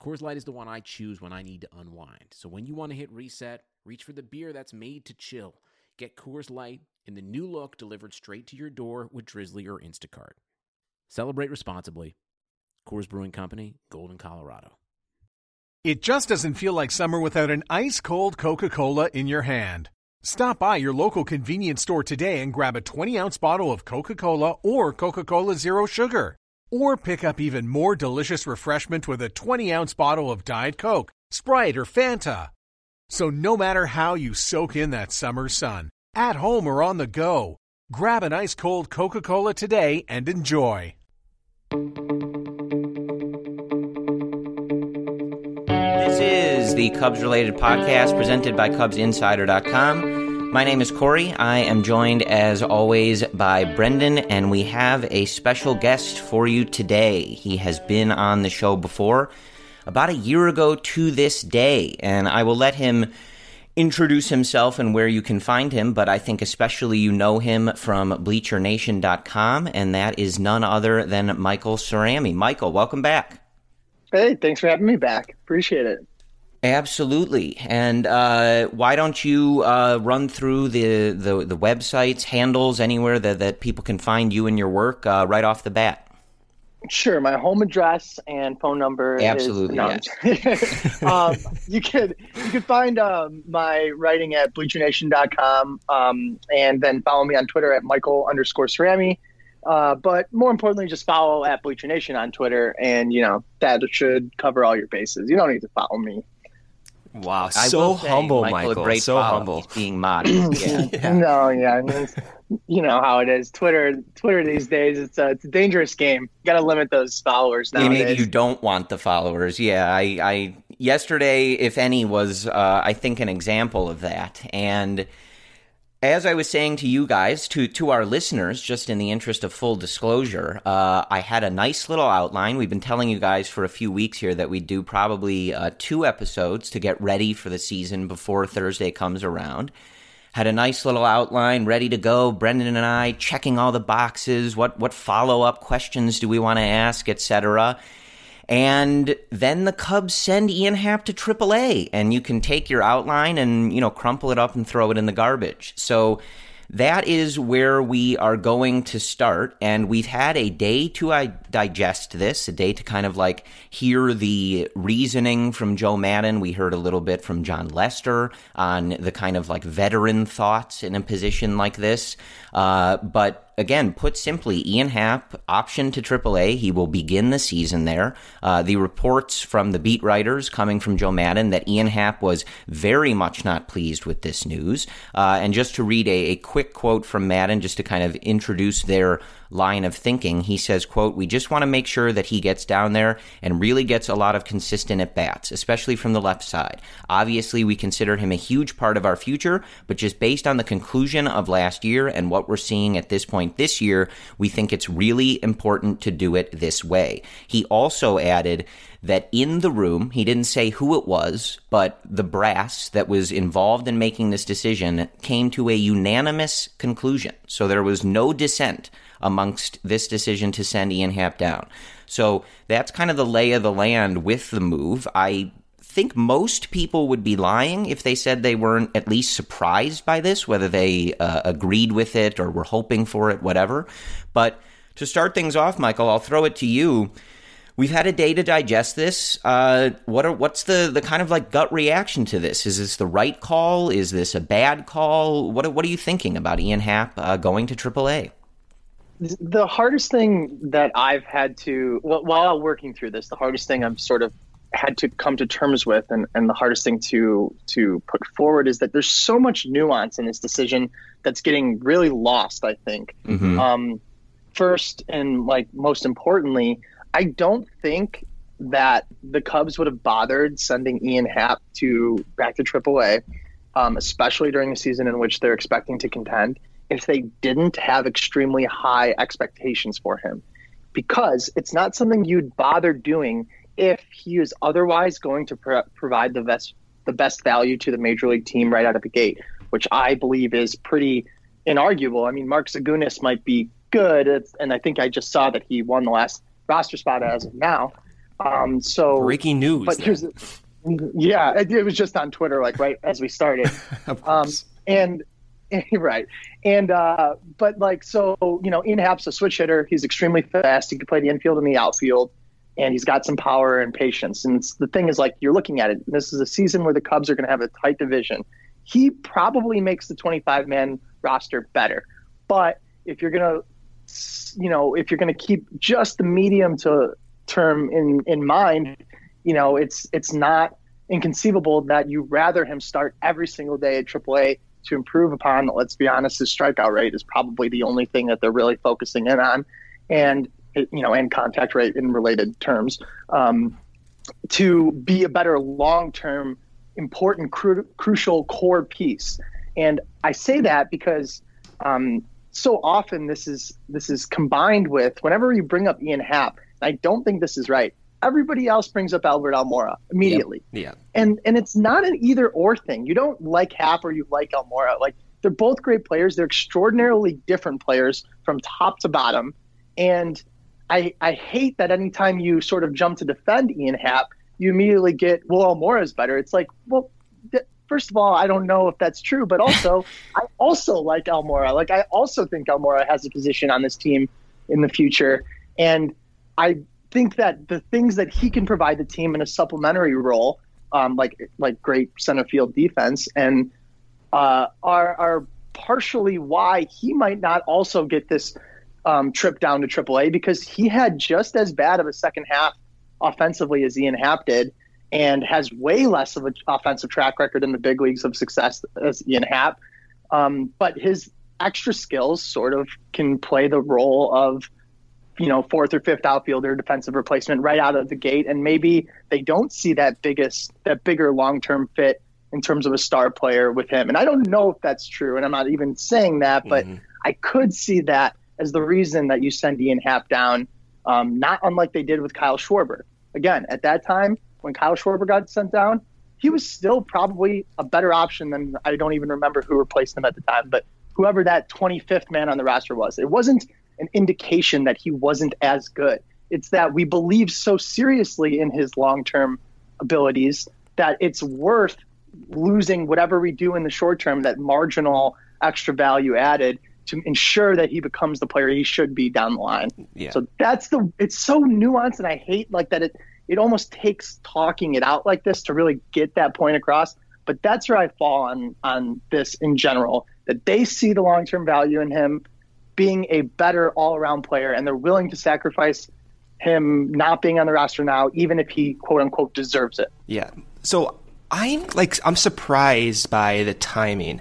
Coors Light is the one I choose when I need to unwind. So when you want to hit reset, reach for the beer that's made to chill. Get Coors Light in the new look delivered straight to your door with Drizly or Instacart. Celebrate responsibly. Coors Brewing Company, Golden, Colorado. It just doesn't feel like summer without an ice cold Coca Cola in your hand. Stop by your local convenience store today and grab a 20 ounce bottle of Coca Cola or Coca Cola Zero Sugar. Or pick up even more delicious refreshment with a 20 ounce bottle of Diet Coke, Sprite, or Fanta. So no matter how you soak in that summer sun, at home or on the go, grab an ice cold Coca Cola today and enjoy. This is the Cubs related podcast presented by CubsInsider.com. My name is Corey. I am joined, as always, by Brendan, and we have a special guest for you today. He has been on the show before about a year ago to this day, and I will let him introduce himself and where you can find him, but I think especially you know him from BleacherNation.com, and that is none other than Michael Cerami. Michael, welcome back. Hey, thanks for having me back. Appreciate it. Absolutely. And uh, why don't you uh, run through the, the, the, websites, handles, anywhere that, that people can find you and your work uh, right off the bat? Sure. My home address and phone number. Absolutely. Is, no, um, you could you could find um, my writing at BleacherNation.com um, and then follow me on Twitter at Michael underscore Cerami. Uh, but more importantly, just follow at Bleacher Nation on Twitter, and you know that should cover all your bases. You don't need to follow me. Wow, so humble, Michael. Michael. So humble. Being modest. Yeah. yeah. No, yeah, I mean, you know how it is. Twitter, Twitter these days, it's a, it's a dangerous game. You got to limit those followers now. Maybe you don't want the followers. Yeah, I, I yesterday, if any, was uh, I think an example of that, and as I was saying to you guys, to to our listeners, just in the interest of full disclosure, uh, I had a nice little outline. We've been telling you guys for a few weeks here that we do probably uh, two episodes to get ready for the season before Thursday comes around. Had a nice little outline ready to go. Brendan and I checking all the boxes. What what follow up questions do we want to ask, etc. And then the Cubs send Ian Happ to AAA, and you can take your outline and you know crumple it up and throw it in the garbage. So that is where we are going to start. And we've had a day to digest this, a day to kind of like hear the reasoning from Joe Maddon. We heard a little bit from Jon Lester on the kind of like veteran thoughts in a position like this. Uh, but again, put simply, Ian Happ option to AAA. He will begin the season there. Uh, the reports from the beat writers coming from Joe Maddon that Ian Happ was very much not pleased with this news. Uh, and just to read a, a quick quote from Maddon, just to kind of introduce their line of thinking. He says, quote, we just want to make sure that he gets down there and really gets a lot of consistent at bats, especially from the left side. Obviously, we consider him a huge part of our future, but just based on the conclusion of last year and what we're seeing at this point this year, we think it's really important to do it this way. He also added that in the room, he didn't say who it was, but the brass that was involved in making this decision came to a unanimous conclusion. So there was no dissent amongst this decision to send Ian Happ down. So that's kind of the lay of the land with the move. I think most people would be lying if they said they weren't at least surprised by this, whether they uh, agreed with it or were hoping for it, whatever. But to start things off, Michael, I'll throw it to you. We've had a day to digest this. Uh, what are what's the the kind of like gut reaction to this? Is this the right call? Is this a bad call? What what are you thinking about Ian Happ uh, going to AAA? The hardest thing that I've had to well, while working through this, the hardest thing I've sort of had to come to terms with, and, and the hardest thing to to put forward is that there's so much nuance in this decision that's getting really lost. I think. Mm-hmm. Um, first and like most importantly I don't think that the Cubs would have bothered sending Ian Happ to back to AAA, um, especially during a season in which they're expecting to contend, if they didn't have extremely high expectations for him, because it's not something you'd bother doing if he is otherwise going to pro- provide the best the best value to the major league team right out of the gate, which I believe is pretty inarguable. I mean, Mark Zagunis might be good, and I think I just saw that he won the last roster spot as of now. Um, so breaking news. But here's, yeah, it, it, was just on Twitter, like right as we started. um, and right, and uh, but like so, you know, Ian Happ's a switch hitter. He's extremely fast. He can play the infield and the outfield, and he's got some power and patience. And the thing is, like, you're looking at it. This is a season where the Cubs are going to have a tight division. He probably makes the 25 man roster better, but if you're going to you know, if you're going to keep just the medium to term in in mind, you know, it's it's not inconceivable that you rather him start every single day at AAA to improve upon. Let's be honest, his strikeout rate is probably the only thing that they're really focusing in on, and you know, and contact rate in related terms, um, to be a better long term, important, cru- crucial core piece. And I say that because um, so often this is this is combined with whenever you bring up Ian Happ, I don't think this is right. Everybody else brings up Albert Almora immediately. Yep. Yeah. And and it's not an either or thing. You don't like Happ or you like Almora. Like they're both great players. They're extraordinarily different players from top to bottom. And I I hate that anytime you sort of jump to defend Ian Happ, you immediately get well Almora is better. It's like, well, first of all, I don't know if that's true, but also I also like Almora. Like I also think Almora has a position on this team in the future, and I think that the things that he can provide the team in a supplementary role, um, like like great center field defense, and uh, are are partially why he might not also get this um, trip down to AAA because he had just as bad of a second half offensively as Ian Happ did and has way less of an offensive track record in the big leagues of success as Ian Happ. Um, but his extra skills sort of can play the role of, you know, fourth or fifth outfielder, defensive replacement right out of the gate. And maybe they don't see that biggest, that bigger long term fit in terms of a star player with him. And I don't know if that's true. And I'm not even saying that, but mm-hmm. I could see that as the reason that you send Ian Happ down, um, not unlike they did with Kyle Schwarber. Again, at that time, when Kyle Schwarber got sent down, he was still probably a better option than I don't even remember who replaced him at the time, but whoever that 25th man on the roster was. It wasn't an indication that he wasn't as good. It's that we believe so seriously in his long term abilities that it's worth losing whatever we do in the short term, that marginal extra value added to ensure that he becomes the player he should be down the line. Yeah. So that's the it's so nuanced and I hate like that it it almost takes talking it out like this to really get that point across. But that's where I fall on on this in general. That they see the long term value in him being a better all around player, and they're willing to sacrifice him not being on the roster now, even if he quote unquote deserves it. Yeah. So I'm like I'm surprised by the timing.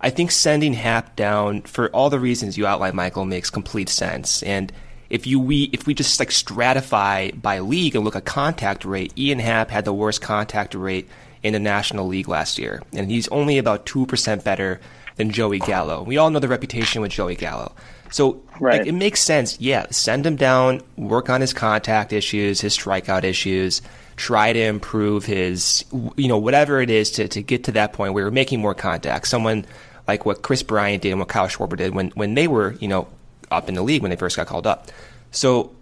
I think sending Happ down for all the reasons you outlined, Michael, makes complete sense. And if you we if we just like stratify by league and look at contact rate, Ian Happ had the worst contact rate in the National League last year, and he's only about 2% better than Joey Gallo. We all know the reputation with Joey Gallo. So right. like, it makes sense. Yeah, send him down, work on his contact issues, his strikeout issues, try to improve his, you know, whatever it is to, to get to that point where we're making more contact. Someone like what Kris Bryant did and what Kyle Schwarber did when, when they were, you know, up in the league when they first got called up. So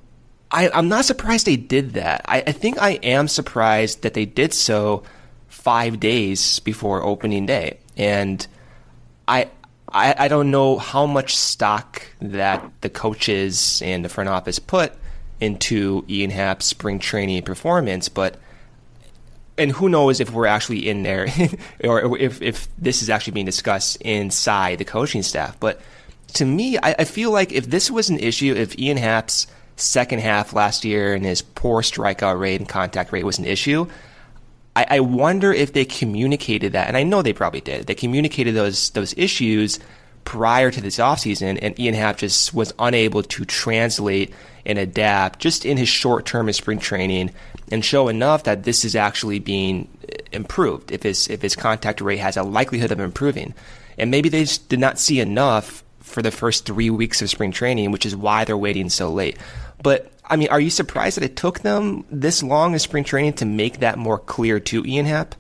I, am not surprised they did that. I, I think I am surprised that they did so five days before opening day. And I, I, I don't know how much stock that the coaches and the front office put into Ian Happ's spring training performance, but and who knows if we're actually in there or if, if this is actually being discussed inside the coaching staff. But to me, I, I feel like if this was an issue, if Ian Happ's second half last year and his poor strikeout rate and contact rate was an issue, I, I wonder if they communicated that, and I know they probably did. They communicated those those issues prior to this offseason, and Ian Happ just was unable to translate and adapt just in his short term in spring training and show enough that this is actually being uh, improved. If his if his contact rate has a likelihood of improving, and maybe they just did not see enough for the first three weeks of spring training, which is why they're waiting so late. But I mean, are you surprised that it took them this long in spring training to make that more clear to Ian Happ?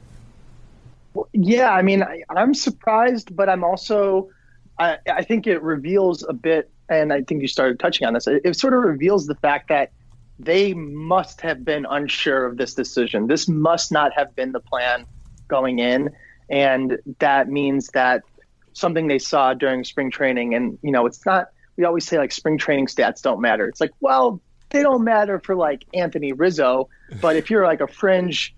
Yeah, I mean, I, am surprised, but I'm also, I, I, think it reveals a bit, and I think you started touching on this. It, it sort of reveals the fact that they must have been unsure of this decision. This must not have been the plan going in, and that means that something they saw during spring training, and you know, it's not we always say like spring training stats don't matter. It's like, well, they don't matter for like Anthony Rizzo, but if you're like a fringe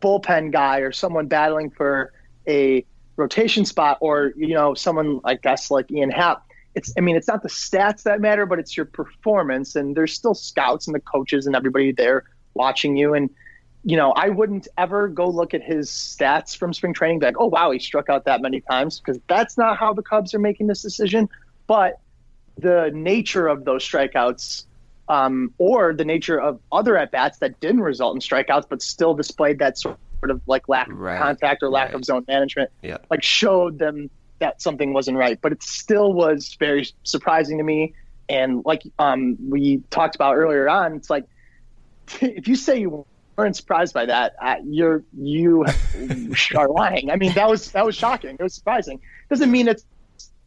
bullpen guy or someone battling for a rotation spot or you know someone I guess like Ian Happ, it's I mean it's not the stats that matter, but it's your performance and there's still scouts and the coaches and everybody there watching you and you know, I wouldn't ever go look at his stats from spring training like, oh wow, he struck out that many times because that's not how the Cubs are making this decision. But the nature of those strikeouts um, or the nature of other at bats that didn't result in strikeouts but still displayed that sort of like lack right. of contact or lack right. of zone management yep. like showed them that something wasn't right but it still was very surprising to me and like um, we talked about earlier on it's like if you say you weren't surprised by that uh, you're you are lying i mean that was that was shocking it was surprising doesn't mean it's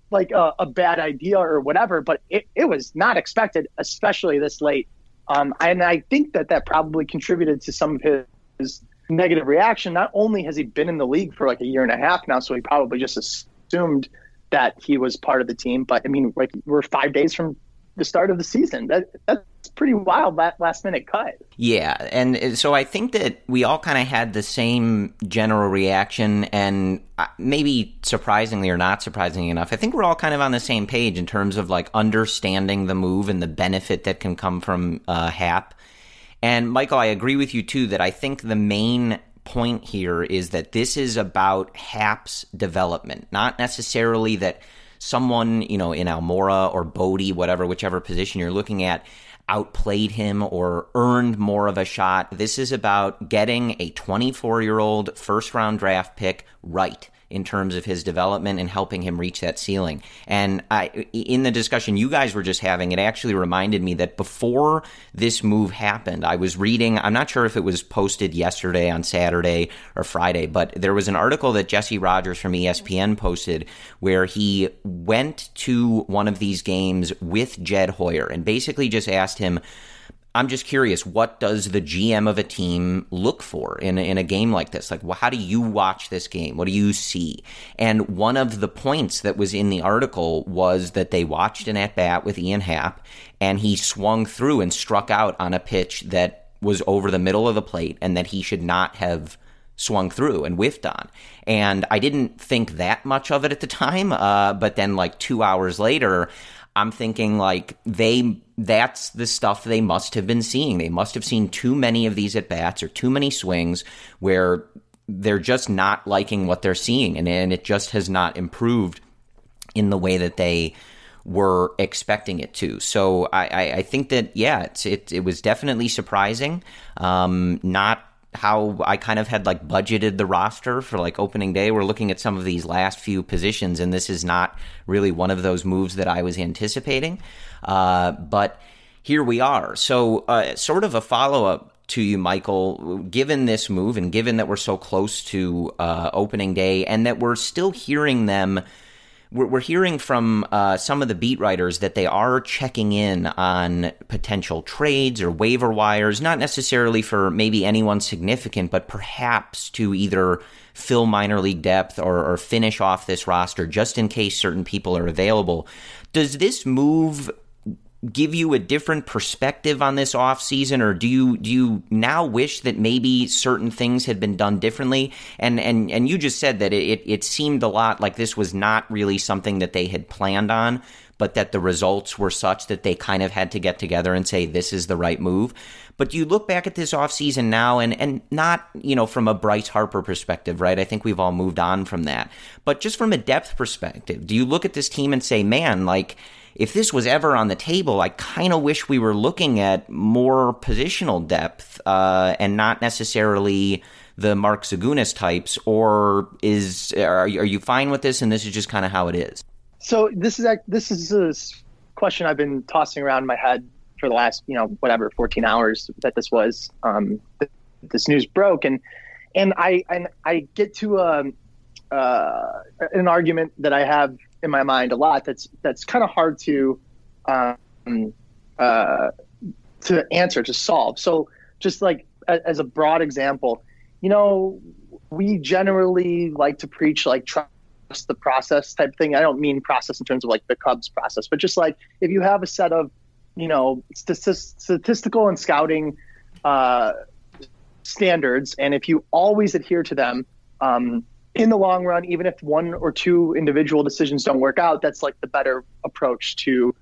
like a, a, bad idea or whatever, but it, it was not expected, especially this late. Um, and I think that that probably contributed to some of his, his, negative reaction. Not only has he been in the league for like a year and a half now, so he probably just assumed that he was part of the team. But I mean, like we're five days from the start of the season. That that's pretty wild. That last minute cut. Yeah, and so I think that we all kind of had the same general reaction, and uh, maybe surprisingly or not surprisingly enough, I think we're all kind of on the same page in terms of like understanding the move and the benefit that can come from uh, Happ. And Michael, I agree with you too that I think the main point here is that this is about Happ's development, not necessarily that someone, you know, in Almora or Bote, whatever, whichever position you're looking at, outplayed him or earned more of a shot. This is about getting a 24 year old first round draft pick right in terms of his development and helping him reach that ceiling. And I, in the discussion you guys were just having, it actually reminded me that before this move happened, I was reading, I'm not sure if it was posted yesterday on Saturday or Friday, but there was an article that Jesse Rogers from ESPN posted where he went to one of these games with Jed Hoyer and basically just asked him, I'm just curious, what does the GM of a team look for in in a game like this? Like, well, how do you watch this game? What do you see? And one of the points that was in the article was that they watched an at bat with Ian Happ, and he swung through and struck out on a pitch that was over the middle of the plate, and that he should not have swung through and whiffed on. And I didn't think that much of it at the time, uh, but then like two hours later, I'm thinking like they that's the stuff they must have been seeing. They must have seen too many of these at bats or too many swings where they're just not liking what they're seeing and, and it just has not improved in the way that they were expecting it to. So I, I, I think that yeah, it it was definitely surprising. Um, not how I kind of had like budgeted the roster for like opening day. We're looking at some of these last few positions, and this is not really one of those moves that I was anticipating. Uh, but here we are. So, uh, sort of a follow up to you, Michael, given this move and given that we're so close to uh, opening day and that we're still hearing them we're, we're hearing from uh, some of the beat writers that they are checking in on potential trades or waiver wires, not necessarily for maybe anyone significant, but perhaps to either fill minor league depth or, or finish off this roster just in case certain people are available. Does this move give you a different perspective on this offseason or do you do you now wish that maybe certain things had been done differently? And and and you just said that it it seemed a lot like this was not really something that they had planned on but that the results were such that they kind of had to get together and say this is the right move. But you look back at this offseason now and and not you know from a Bryce Harper perspective right? I think we've all moved on from that. But just from a depth perspective do you look at this team and say man like if this was ever on the table, I kind of wish we were looking at more positional depth uh, and not necessarily the Mark Zagunis types. Or is are, are you fine with this? And this is just kind of how it is. So this is this is a question I've been tossing around in my head for the last you know whatever 14 hours that this was um, this news broke and and I and I get to um, uh, an argument that I have in my mind a lot that's that's kind of hard to um, uh, to answer to solve. So just like as a broad example, you know, we generally like to preach like trust the process type thing. I don't mean process in terms of like the Cubs process, but just like if you have a set of you know statistical and scouting uh, standards, and if you always adhere to them. Um, in the long run, even if one or two individual decisions don't work out, that's like the better approach to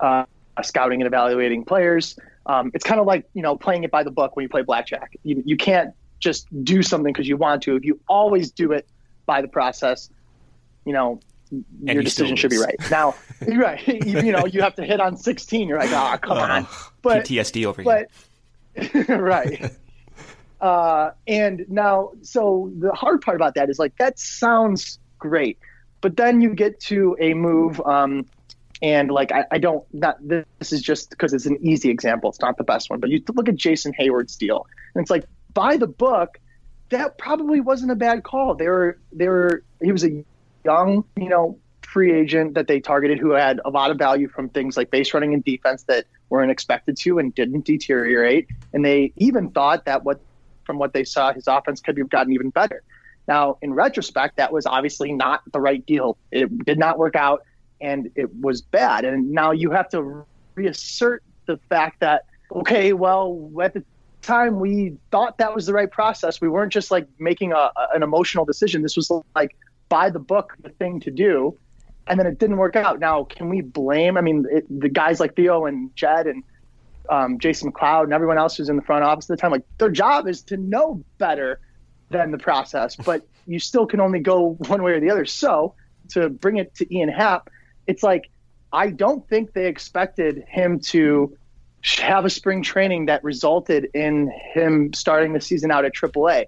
uh, scouting and evaluating players. Um, it's kind of like you know playing it by the book when you play blackjack. You, you can't just do something because you want to. If you always do it by the process, you know and your decision should be right. Now, right, you, you, know you have to hit on 16. You're like, ah, oh, come uh, on. But PTSD over but, here. right. Uh, and now, so the hard part about that is like that sounds great, but then you get to a move, um, and like I, I don't not this is just because it's an easy example. It's not the best one, but you look at Jason Heyward's deal, and it's like by the book, that probably wasn't a bad call. They were they were he was a young you know free agent that they targeted who had a lot of value from things like base running and defense that weren't expected to and didn't deteriorate. And they even thought that what from what they saw, his offense could have gotten even better. Now, in retrospect, that was obviously not the right deal. It did not work out and it was bad. And now you have to reassert the fact that, okay, well, at the time we thought that was the right process. We weren't just like making a, an emotional decision. This was like by the book, the thing to do. And then it didn't work out. Now, can we blame? I mean, it, the guys like Theo and Jed and um, Jason McLeod and everyone else who's in the front office at the time, like their job is to know better than the process, but you still can only go one way or the other. So to bring it to Ian Happ, it's like I don't think they expected him to have a spring training that resulted in him starting the season out at AAA.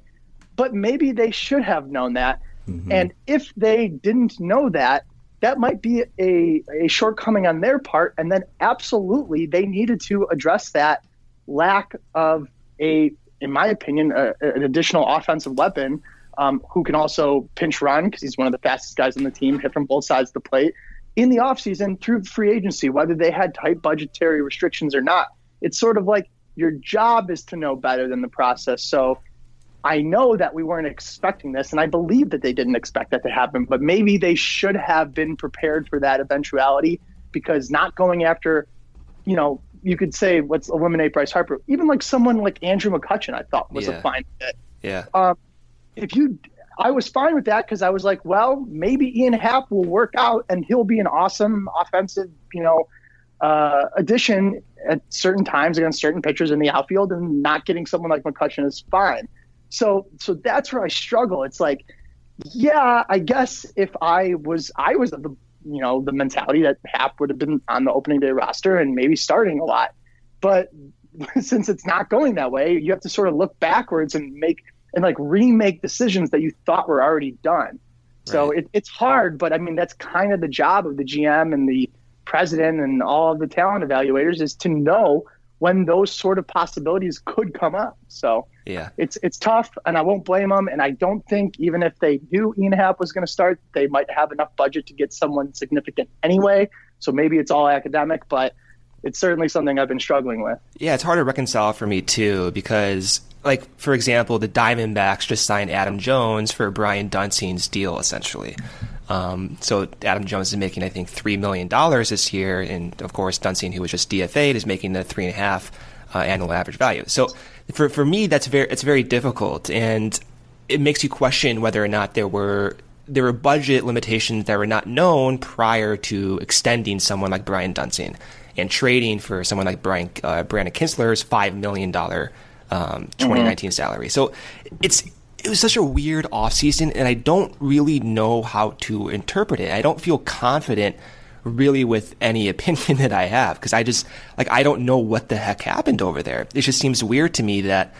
But maybe they should have known that. Mm-hmm. And if they didn't know that, that might be a, a shortcoming on their part. And then absolutely they needed to address that lack of a, in my opinion, a, an additional offensive weapon um, who can also pinch run because he's one of the fastest guys on the team, hit from both sides of the plate in the offseason through free agency, whether they had tight budgetary restrictions or not. It's sort of like your job is to know better than the process. So I know that we weren't expecting this, and I believe that they didn't expect that to happen, but maybe they should have been prepared for that eventuality because not going after, you know, you could say let's eliminate Bryce Harper. Even like someone like Andrew McCutchen, I thought was yeah. a fine fit. Yeah. Um, if you, I was fine with that because I was like, well, maybe Ian Happ will work out and he'll be an awesome offensive, you know, uh, addition at certain times against certain pitchers in the outfield, and not getting someone like McCutchen is fine. So so that's where I struggle. It's like, yeah, I guess if I was I was the you know the mentality that Happ would have been on the opening day roster and maybe starting a lot, but since it's not going that way, you have to sort of look backwards and make and like remake decisions that you thought were already done. So right. it, it's hard, but I mean that's kind of the job of the GM and the president and all of the talent evaluators is to know when those sort of possibilities could come up. So yeah, it's it's tough, and I won't blame them. And I don't think even if they knew Ian Happ was going to start, they might have enough budget to get someone significant anyway. So maybe it's all academic, but it's certainly something I've been struggling with. Yeah, it's hard to reconcile for me too because like for example, the Diamondbacks just signed Adam Jones for Brian Duensing's deal, essentially. Um, so Adam Jones is making, I think, three million dollars this year, and of course, Duensing, who was just DFA'd, is making the three and a half uh, annual average value. So for for me, that's very it's very difficult, and it makes you question whether or not there were there were budget limitations that were not known prior to extending someone like Brian Duensing and trading for someone like Brian uh, Brandon Kintzler's five million dollar um, 2019 mm-hmm. salary. So it's it was such a weird offseason, and I don't really know how to interpret it. I don't feel confident really with any opinion that I have because I just like I don't know what the heck happened over there. It just seems weird to me that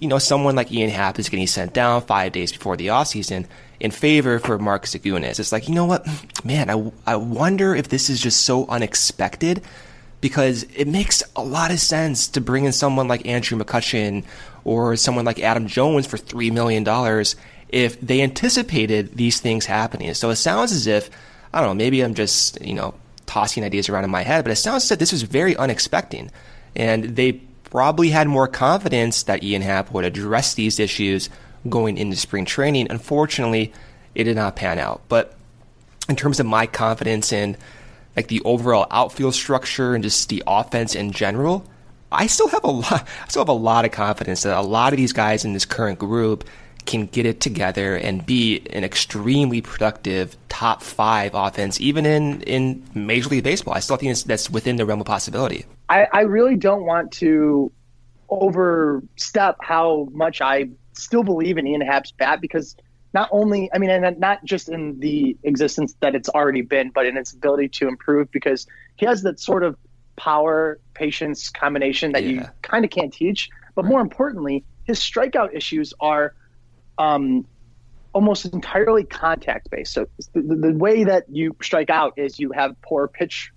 you know someone like Ian Happ is getting sent down five days before the offseason in favor for Mark Zagunis. It's like you know what, man, I I wonder if this is just so unexpected because it makes a lot of sense to bring in someone like Andrew McCutchen or someone like Adam Jones for $3 million if they anticipated these things happening. So it sounds as if, I don't know, maybe I'm just, you know, tossing ideas around in my head, but it sounds as if this was very unexpected. And they probably had more confidence that Ian Happ would address these issues going into spring training. Unfortunately, it did not pan out. But in terms of my confidence in like the overall outfield structure and just the offense in general, I still have a lot. I still have a lot of confidence that a lot of these guys in this current group can get it together and be an extremely productive top five offense, even in in Major League Baseball. I still think that's, within the realm of possibility. I, I really don't want to overstep how much I still believe in Ian Happ's bat because not only, I mean, and not just in the existence that it's already been, but in its ability to improve because he has that sort of power patience combination that yeah. you kind of can't teach. But more importantly, his strikeout issues are um, almost entirely contact based. So the, the, way that you strike out is you have poor pitch,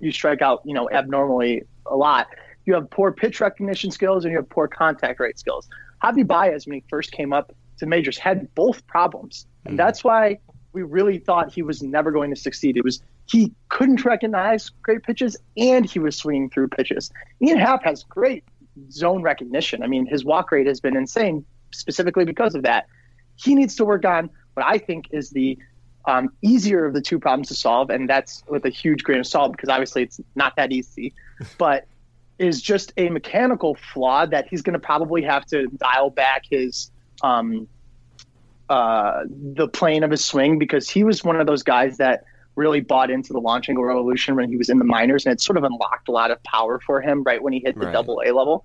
you strike out, you know, abnormally a lot. You have poor pitch recognition skills and you have poor contact rate skills. Javi Baez, when he first came up to majors had both problems. And mm. that's why we really thought he was never going to succeed. It was he couldn't recognize great pitches and he was swinging through pitches. Ian Happ has great zone recognition. I mean, his walk rate has been insane specifically because of that. He needs to work on what I think is the um, easier of the two problems to solve, and that's with a huge grain of salt because obviously it's not that easy, but is just a mechanical flaw that he's going to probably have to dial back his um, uh, the plane of his swing because he was one of those guys that really bought into the launch angle revolution when he was in the minors, and it sort of unlocked a lot of power for him right when he hit the right. double A level.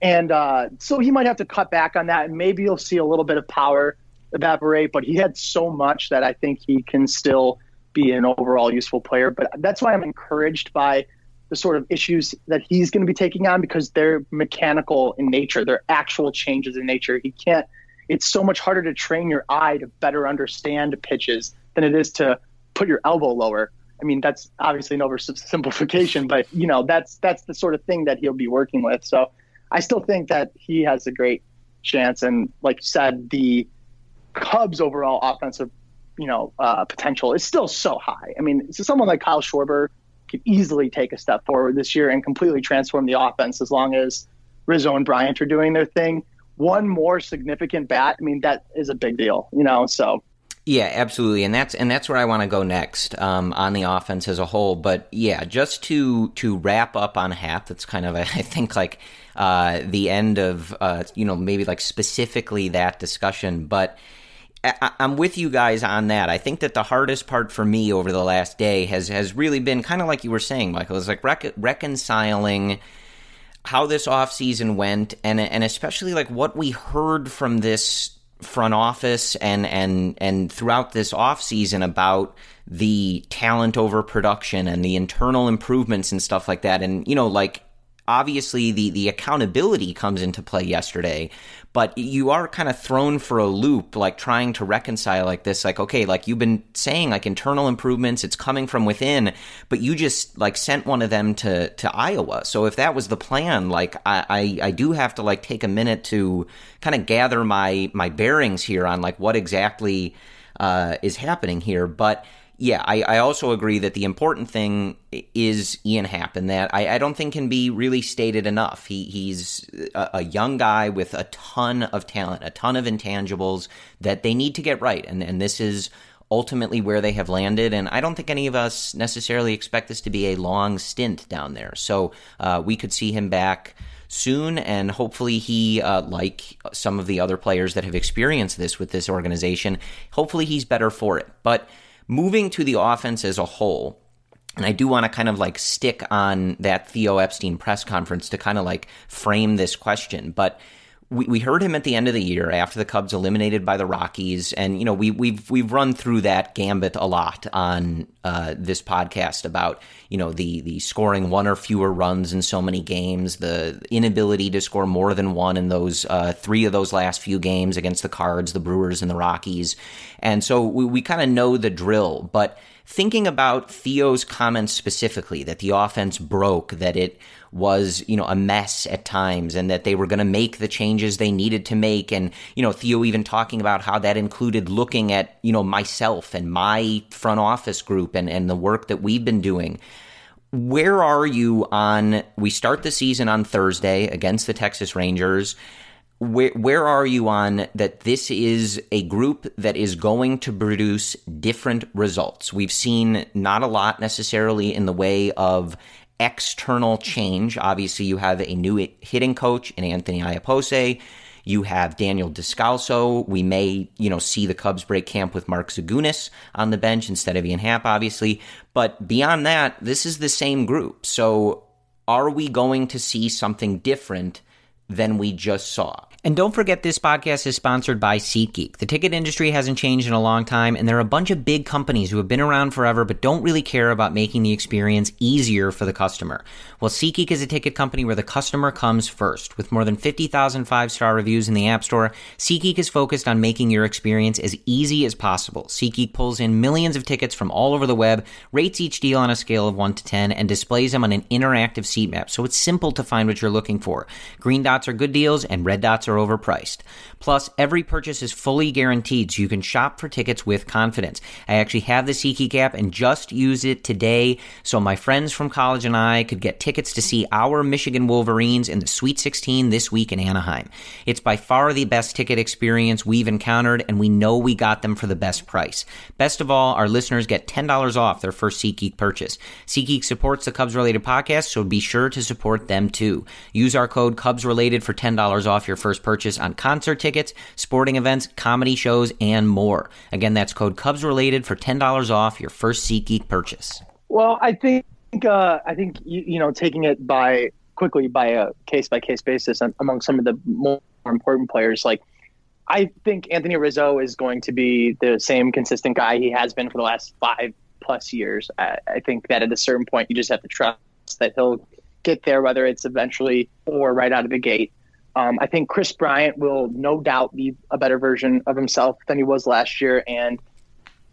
And uh, so he might have to cut back on that, and maybe you'll see a little bit of power evaporate. But he had so much that I think he can still be an overall useful player. But that's why I'm encouraged by the sort of issues that he's going to be taking on because they're mechanical in nature. They're actual changes in nature. He can't. It's so much harder to train your eye to better understand pitches than it is to put your elbow lower. I mean, that's obviously an oversimplification, but you know, that's that's the sort of thing that he'll be working with. So I still think that he has a great chance. And like you said, the Cubs' overall offensive, you know, uh, potential is still so high. I mean, so someone like Kyle Schwarber could easily take a step forward this year and completely transform the offense as long as Rizzo and Bryant are doing their thing. One more significant bat, I mean, that is a big deal, you know. So yeah, absolutely, and that's and that's where I want to go next um, on the offense as a whole. But yeah, just to to wrap up on Happ, that's kind of I think like uh, the end of uh, you know maybe like specifically that discussion, but. I, am with you guys on that. I think that the hardest part for me over the last day has has really been kind of like you were saying, Michael. Is like rec- reconciling how this offseason went and and especially like what we heard from this front office and and and throughout this offseason about the talent over production and the internal improvements and stuff like that. And you know like obviously the the accountability comes into play yesterday but you are kind of thrown for a loop like trying to reconcile like this like okay like you've been saying like internal improvements it's coming from within but you just like sent one of them to to Iowa. So if that was the plan like I I, I do have to like take a minute to kind of gather my my bearings here on like what exactly uh, is happening here but yeah, I, I, also agree that the important thing is Ian Happ, and that I, I don't think can be really stated enough. He, he's a, a, young guy with a ton of talent, a ton of intangibles that they need to get right, and and this is ultimately where they have landed. And I don't think any of us necessarily expect this to be a long stint down there. So uh, we could see him back soon, and hopefully he, uh, like some of the other players that have experienced this with this organization, hopefully he's better for it. But moving to the offense as a whole, and I do want to kind of like stick on that Theo Epstein press conference to kind of like frame this question. But we, we heard him at the end of the year after the Cubs eliminated by the Rockies, and you know we we've we've run through that gambit a lot on uh, this podcast about you know the the scoring one or fewer runs in so many games, the inability to score more than one in those uh, three of those last few games against the Cards, the Brewers, and the Rockies, and so we, we kind of know the drill, but thinking about Theo's comments specifically that the offense broke, that it was, you know, a mess at times and that they were going to make the changes they needed to make. And, you know, Theo even talking about how that included looking at, you know, myself and my front office group and, and the work that we've been doing. Where are you on? We start the season on Thursday against the Texas Rangers where where are you on that this is a group that is going to produce different results we've seen not a lot necessarily in the way of external change. Obviously, you have a new hitting coach in Anthony Iapoce. You have Daniel Descalso. We may, you know, see the Cubs break camp with Mark Zagunis on the bench instead of Ian Happ, obviously. But beyond that, this is the same group. So are we going to see something different than we just saw? And don't forget this podcast is sponsored by SeatGeek. The ticket industry hasn't changed in a long time, and there are a bunch of big companies who have been around forever but don't really care about making the experience easier for the customer. Well, SeatGeek is a ticket company where the customer comes first. With more than 50,000 five star reviews in the App Store, SeatGeek is focused on making your experience as easy as possible. SeatGeek pulls in millions of tickets from all over the web, rates each deal on a scale of 1 to 10, and displays them on an interactive seat map, so it's simple to find what you're looking for. Green dots are good deals, and red dots are are overpriced. Plus, every purchase is fully guaranteed, so you can shop for tickets with confidence. I actually have the SeatGeek app and just use it today, so my friends from college and I could get tickets to see our Michigan Wolverines in the Sweet 16 this week in Anaheim. It's by far the best ticket experience we've encountered, and we know we got them for the best price. Best of all, our listeners get $10 off their first SeatGeek purchase. SeatGeek supports the Cubs related podcast, so be sure to support them too. Use our code Cubs related for $10 off your first purchase on concert tickets, sporting events, comedy shows, and more. Again, that's code Cubs related for $10 off your first SeatGeek purchase. Well, I think uh, I think you, you know taking it by quickly by a case by case basis among some of the more important players like I think Anthony Rizzo is going to be the same consistent guy he has been for the last five plus years. I, I, think that at a certain point, you just have to trust that he'll get there, whether it's eventually or right out of the gate. Um, I think Kris Bryant will no doubt be a better version of himself than he was last year. And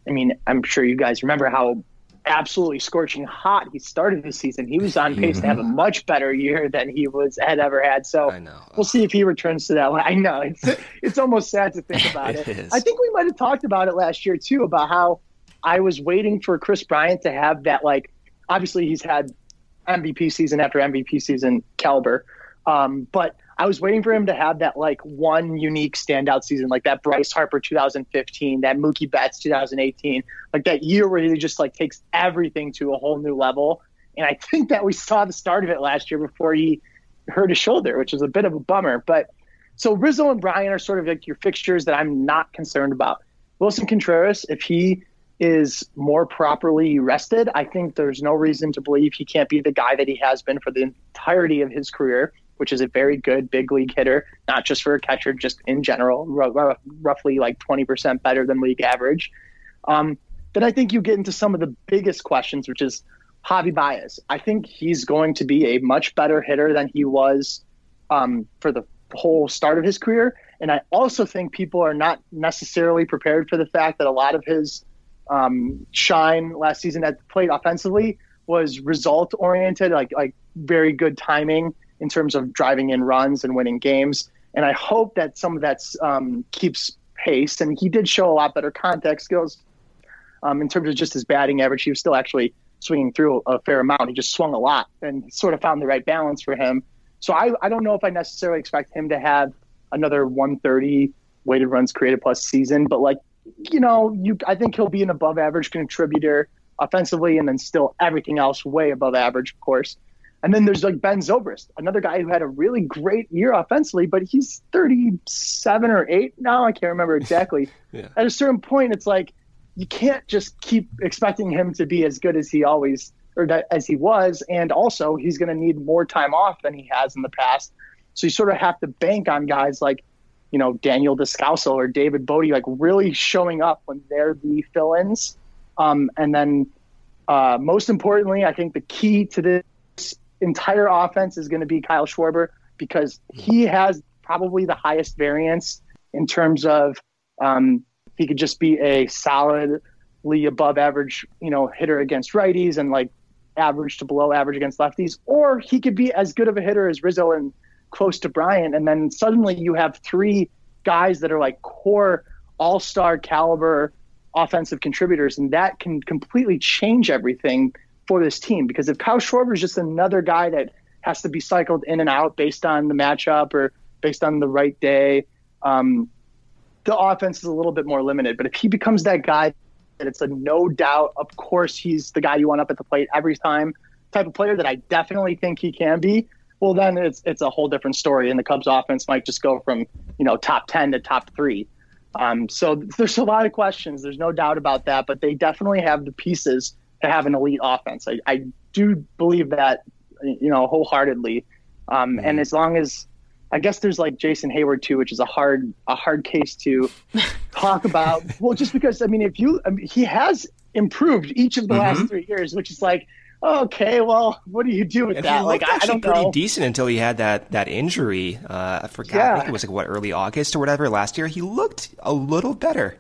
I mean, I'm sure you guys remember how absolutely scorching hot he started the season. He was on pace to have a mm-hmm. much better year than he was had ever had. So we'll see if he returns to that. I know it's it's almost sad to think about it. it I think we might have talked about it last year too about how I was waiting for Kris Bryant to have that like obviously he's had MVP season after MVP season caliber. Um, but I was waiting for him to have that like one unique standout season, like that Bryce Harper 2015, that Mookie Betts 2018, like that year where he just like takes everything to a whole new level. And I think that we saw the start of it last year before he hurt his shoulder, which is a bit of a bummer. But so Rizzo and Brian are sort of like your fixtures that I'm not concerned about. Willson Contreras, if he is more properly rested, I think there's no reason to believe he can't be the guy that he has been for the entirety of his career which is a very good big league hitter, not just for a catcher, just in general, r- roughly like 20% better than league average. Um, then I think you get into some of the biggest questions, which is Javi Baez. I think he's going to be a much better hitter than he was um, for the whole start of his career. And I also think people are not necessarily prepared for the fact that a lot of his um, shine last season at the plate offensively was result oriented, like like very good timing in terms of driving in runs and winning games. And I hope that some of that um, keeps pace. And he did show a lot better contact skills um, in terms of just his batting average. He was still actually swinging through a fair amount. He just swung a lot and sort of found the right balance for him. So I, I don't know if I necessarily expect him to have another 130 weighted runs created plus season, but like, you know, you I think he'll be an above average contributor offensively and then still everything else way above average, of course. And then there's like Ben Zobrist, another guy who had a really great year offensively, but he's 37 or 8 now. I can't remember exactly. yeah. At a certain point, it's like you can't just keep expecting him to be as good as he always or that, as he was. And also, he's going to need more time off than he has in the past. So you sort of have to bank on guys like, you know, Daniel Descalso or David Bote, like really showing up when they're the fill ins. Um, and then, uh, most importantly, I think the key to this entire offense is going to be Kyle Schwarber because he has probably the highest variance in terms of um, he could just be a solidly above average, you know, hitter against righties and like average to below average against lefties, or he could be as good of a hitter as Rizzo and close to Bryant. And then suddenly you have three guys that are like core all star caliber offensive contributors, and that can completely change everything for this team. Because if Kyle Schwarber is just another guy that has to be cycled in and out based on the matchup or based on the right day, um, the offense is a little bit more limited. But if he becomes that guy that it's a no doubt, of course, he's the guy you want up at the plate every time type of player that I definitely think he can be. Well, then it's it's a whole different story, and the Cubs offense might just go from you know top ten to top three. Um, so there's a lot of questions. There's no doubt about that, but they definitely have the pieces to have an elite offense. I, I do believe that, you know, wholeheartedly. Um, and as long as I guess there's like Jason Heyward too, which is a hard a hard case to talk about. well, just because I mean, if you I mean, he has improved each of the mm-hmm. last three years, which is like okay, well, what do you do with and that? like, I, I don't pretty know. decent until he had that that injury. Uh, I forgot. Yeah. I think it was like what early August or whatever last year. He looked a little better.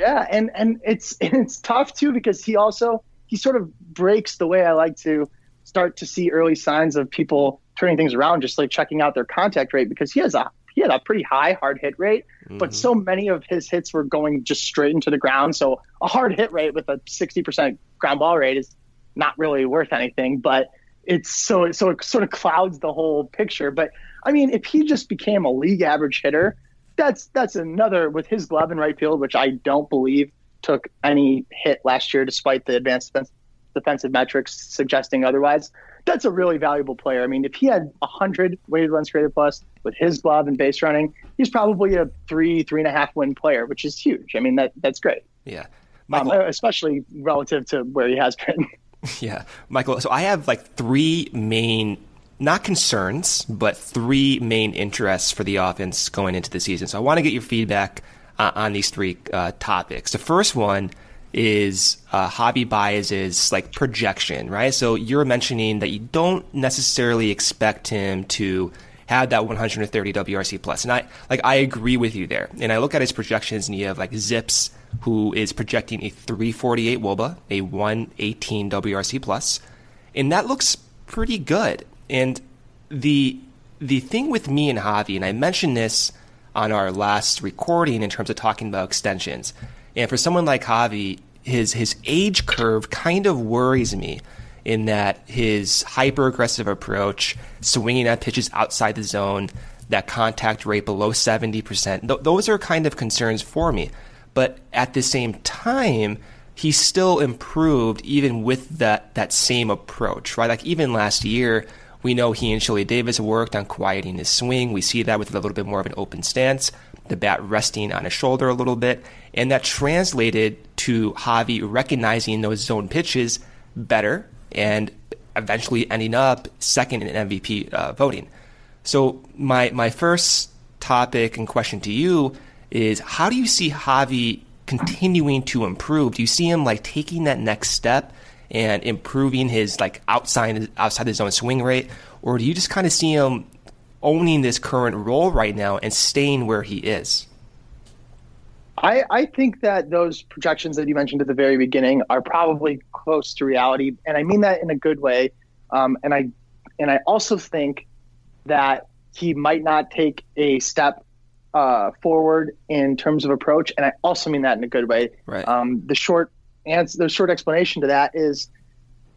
Yeah, and and it's and it's tough too because he also he sort of breaks the way I like to start to see early signs of people turning things around, just like checking out their contact rate because he has a he had a pretty high hard hit rate, mm-hmm. but so many of his hits were going just straight into the ground. So a hard hit rate with a sixty percent ground ball rate is not really worth anything, but it's so so it sort of clouds the whole picture. But I mean, if he just became a league average hitter, that's that's another with his glove in right field, which I don't believe took any hit last year, despite the advanced defensive metrics suggesting otherwise that's a really valuable player. I mean, if he had 100 weighted runs created plus with his glove and base running, he's probably a three, three and a half win player, which is huge. I mean, that that's great. Yeah. Um, Michael, um, especially relative to where he has been. Yeah. Michael, so I have like three main, not concerns, but three main interests for the offense going into the season. So I want to get your feedback uh, on these three uh, topics. The first one is uh, Javi Baez's like projection, right? So you're mentioning that you don't necessarily expect him to have that 130 WRC plus, and I like I agree with you there. And I look at his projections, and you have like ZiPS, who is projecting a 348 WOBA, a 118 WRC plus, and that looks pretty good. And the the thing with me and Javi, and I mentioned this on our last recording in terms of talking about extensions and for someone like Javi, his his age curve kind of worries me in that his hyper aggressive approach, swinging at pitches outside the zone, that contact rate below 70%, th- those are kind of concerns for me. But at the same time, he still improved even with that, that same approach, right? Like even last year, we know he and Chili Davis worked on quieting his swing. We see that with a little bit more of an open stance the bat resting on his shoulder a little bit, and that translated to Javi recognizing those zone pitches better and eventually ending up second in MVP uh, voting. So my my first topic and question to you is how do you see Javi continuing to improve? Do you see him like taking that next step and improving his like outside outside his own swing rate, or do you just kind of see him owning this current role right now and staying where he is? I, I think that those projections that you mentioned at the very beginning are probably close to reality, and I mean that in a good way. Um, and I and I also think that he might not take a step uh, forward in terms of approach, and I also mean that in a good way. Right. Um, the short answer, the short explanation to that is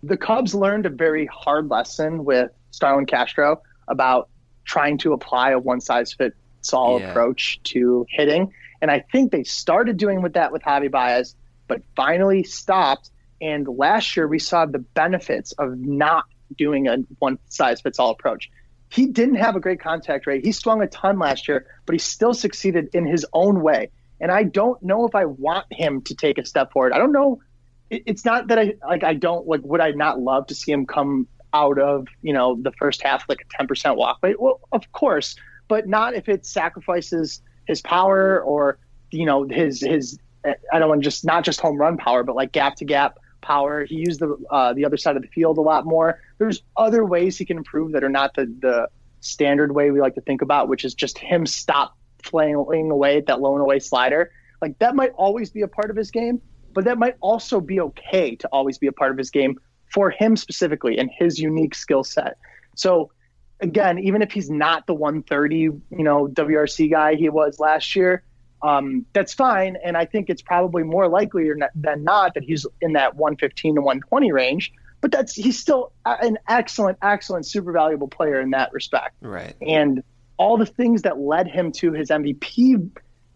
the Cubs learned a very hard lesson with Starlin Castro about trying to apply a one size fits all Yeah. approach to hitting, and I think they started doing with that with Javi Baez, but finally stopped. And last year we saw the benefits of not doing a one size fits all approach he didn't have a great contact rate. He swung a ton last year, but he still succeeded in his own way. And I don't know if I want him to take a step forward. I don't know. It's not that I like. I don't like. Would I not love to see him come out of you know the first half like a ten percent walk rate? Well, of course, but not if it sacrifices his power or you know his his. I don't want just not just home run power, but like gap to gap power. He used the uh, the other side of the field a lot more. There's other ways he can improve that are not the the standard way we like to think about, which is just him stop flailing away at that low and away slider. Like that might always be a part of his game, but that might also be okay to always be a part of his game for him specifically and his unique skill set. So again, even if he's not the 130, you know, WRC guy he was last year, um, that's fine. And I think it's probably more likely than not that he's in that 115 to 120 range. But that's he's still an excellent, excellent, super valuable player in that respect. Right. And all the things that led him to his MVP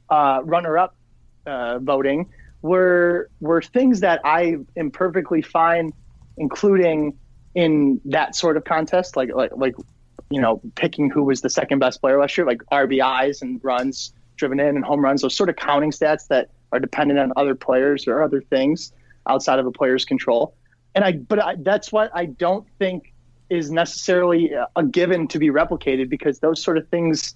uh, runner-up uh, voting were were things that I am perfectly fine, including in that sort of contest, like like like you know picking who was the second best player last year, like RBIs and runs driven in and home runs, those sort of counting stats that are dependent on other players or other things outside of a player's control. And I, but I, that's what I don't think is necessarily a given to be replicated because those sort of things,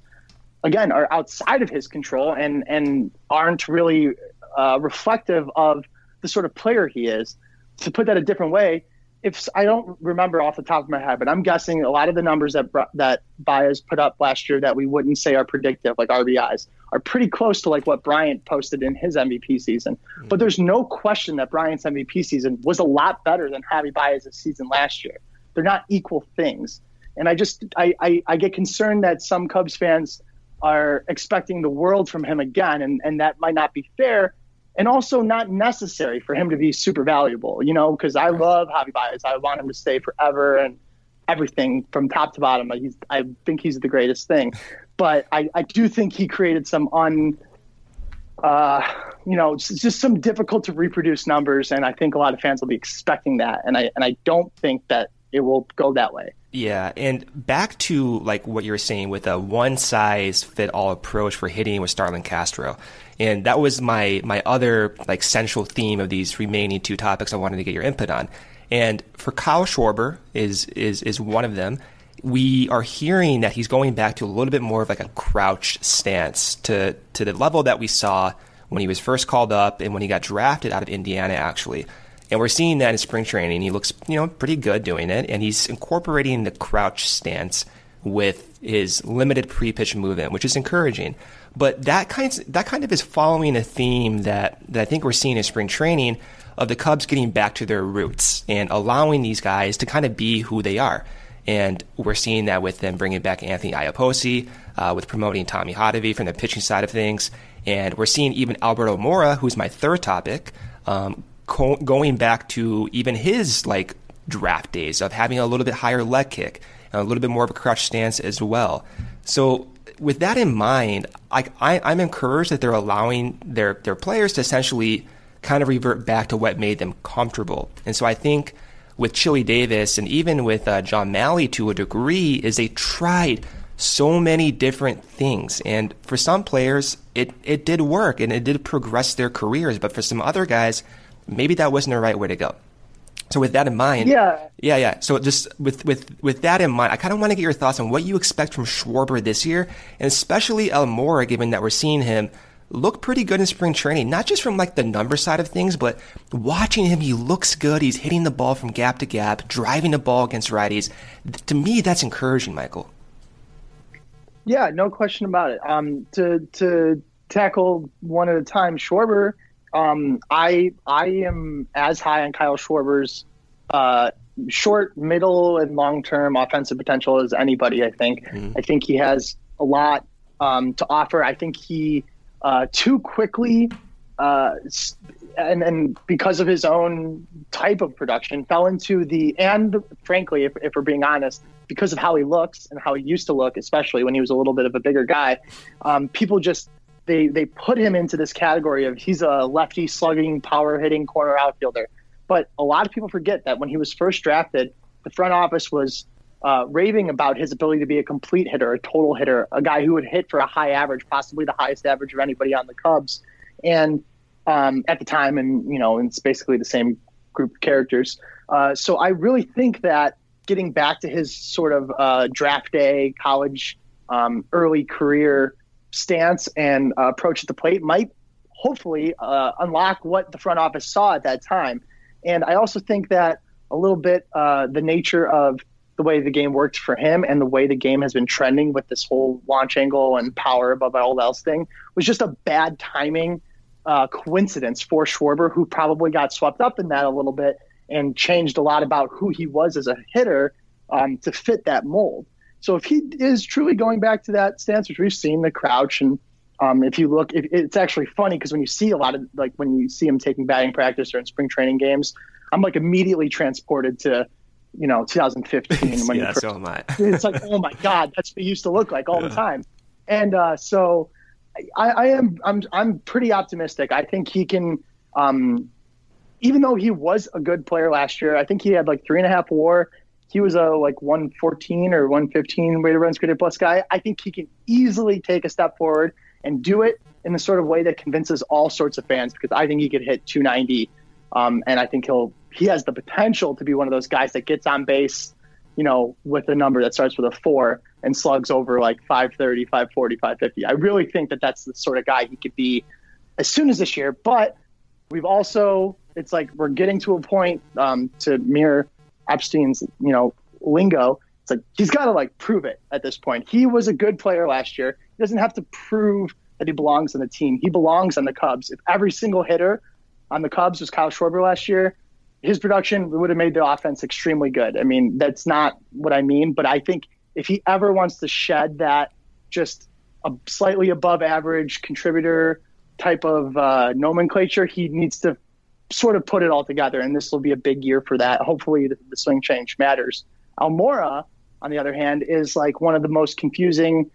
again, are outside of his control and and aren't really uh, reflective of the sort of player he is. To put that a different way, if I don't remember off the top of my head, but I'm guessing a lot of the numbers that that Baez put up last year that we wouldn't say are predictive, like RBIs, are pretty close to like what Bryant posted in his MVP season. Mm-hmm. But there's no question that Bryant's MVP season was a lot better than Javi Baez's season last year. They're not equal things, and I just I, I, I get concerned that some Cubs fans are expecting the world from him again, and and that might not be fair and also not necessary for him to be super valuable, you know, because I love Javi Baez. I want him to stay forever and everything from top to bottom. He's, I think he's the greatest thing. But I, I do think he created some un, uh, you know, just some difficult to reproduce numbers. And I think a lot of fans will be expecting that. And I, and I don't think that it will go that way. Yeah, and back to like what you were saying with a one size fit all approach for hitting with Starlin Castro. And that was my my other like central theme of these remaining two topics I wanted to get your input on. And for Kyle Schwarber is is is one of them. We are hearing that he's going back to a little bit more of like a crouched stance to to the level that we saw when he was first called up and when he got drafted out of Indiana actually. And we're seeing that in spring training. He looks, you know, pretty good doing it, and he's incorporating the crouch stance with his limited pre-pitch movement, which is encouraging. But that kind of, that kind of is following a theme that, that I think we're seeing in spring training of the Cubs getting back to their roots and allowing these guys to kind of be who they are. And we're seeing that with them bringing back Anthony Iapoce, uh, with promoting Tommy Hotovy from the pitching side of things. And we're seeing even Albert Almora, who's my third topic, um, co- going back to even his like draft days of having a little bit higher leg kick and a little bit more of a crouch stance as well. So with that in mind, I, I, am encouraged that they're allowing their, their players to essentially kind of revert back to what made them comfortable. And so I think with Chili Davis and even with uh, John Mallee to a degree is they tried so many different things. And for some players, it, it did work and it did progress their careers. But for some other guys, maybe that wasn't the right way to go. So with that in mind, yeah, yeah, yeah. So just with with with that in mind, I kind of want to get your thoughts on what you expect from Schwarber this year, and especially Almora, given that we're seeing him look pretty good in spring training, not just from like the number side of things, but watching him, he looks good. He's hitting the ball from gap to gap, driving the ball against righties. To me, that's encouraging, Michael. Yeah, no question about it. Um, to to tackle one at a time, Schwarber. Um, I I am as high on Kyle Schwarber's uh, short, middle, and long term offensive potential as anybody. I think. Mm. I think he has a lot um, to offer. I think he uh, too quickly, uh, and and because of his own type of production, fell into the and frankly, if, if we're being honest, because of how he looks and how he used to look, especially when he was a little bit of a bigger guy, um, people just they they put him into this category of he's a lefty slugging, power hitting corner outfielder. But a lot of people forget that when he was first drafted, the front office was uh, raving about his ability to be a complete hitter, a total hitter, a guy who would hit for a high average, possibly the highest average of anybody on the Cubs. And um, at the time, and you know, it's basically the same group of characters. Uh, so I really think that getting back to his sort of uh, draft day, college, um, early career stance and uh, approach at the plate might hopefully uh, unlock what the front office saw at that time. And I also think that a little bit uh, the nature of the way the game worked for him and the way the game has been trending with this whole launch angle and power above all else thing was just a bad timing uh, coincidence for Schwarber, who probably got swept up in that a little bit and changed a lot about who he was as a hitter um, to fit that mold. So if he is truly going back to that stance, which we've seen the crouch, and um, if you look, if, it's actually funny because when you see a lot of like when you see him taking batting practice or in spring training games, I'm like immediately transported to you know 2015 when yeah, so am I. it's like oh my god that's what he used to look like all yeah. the time and uh, so I, I, am I'm I'm pretty optimistic I think he can um, even though he was a good player last year I think he had like three and a half WAR he was a like 114 or 115 weighted runs created plus guy I think he can easily take a step forward and do it in the sort of way that convinces all sorts of fans because I think he could hit 290 um, and I think he'll he has the potential to be one of those guys that gets on base, you know, with a number that starts with a four and slugs over like 530, 540, 550. I really think that that's the sort of guy he could be as soon as this year. But we've also, it's like we're getting to a point um, to mirror Epstein's, you know, lingo. It's like he's got to like prove it at this point. He was a good player last year. He doesn't have to prove that he belongs on the team. He belongs on the Cubs. If every single hitter on the Cubs was Kyle Schwarber last year, his production would have made the offense extremely good. I mean, that's not what I mean, but I think if he ever wants to shed that just a slightly above average contributor type of uh, nomenclature, he needs to sort of put it all together. And this will be a big year for that. Hopefully, the, the swing change matters. Almora, on the other hand, is like one of the most confusing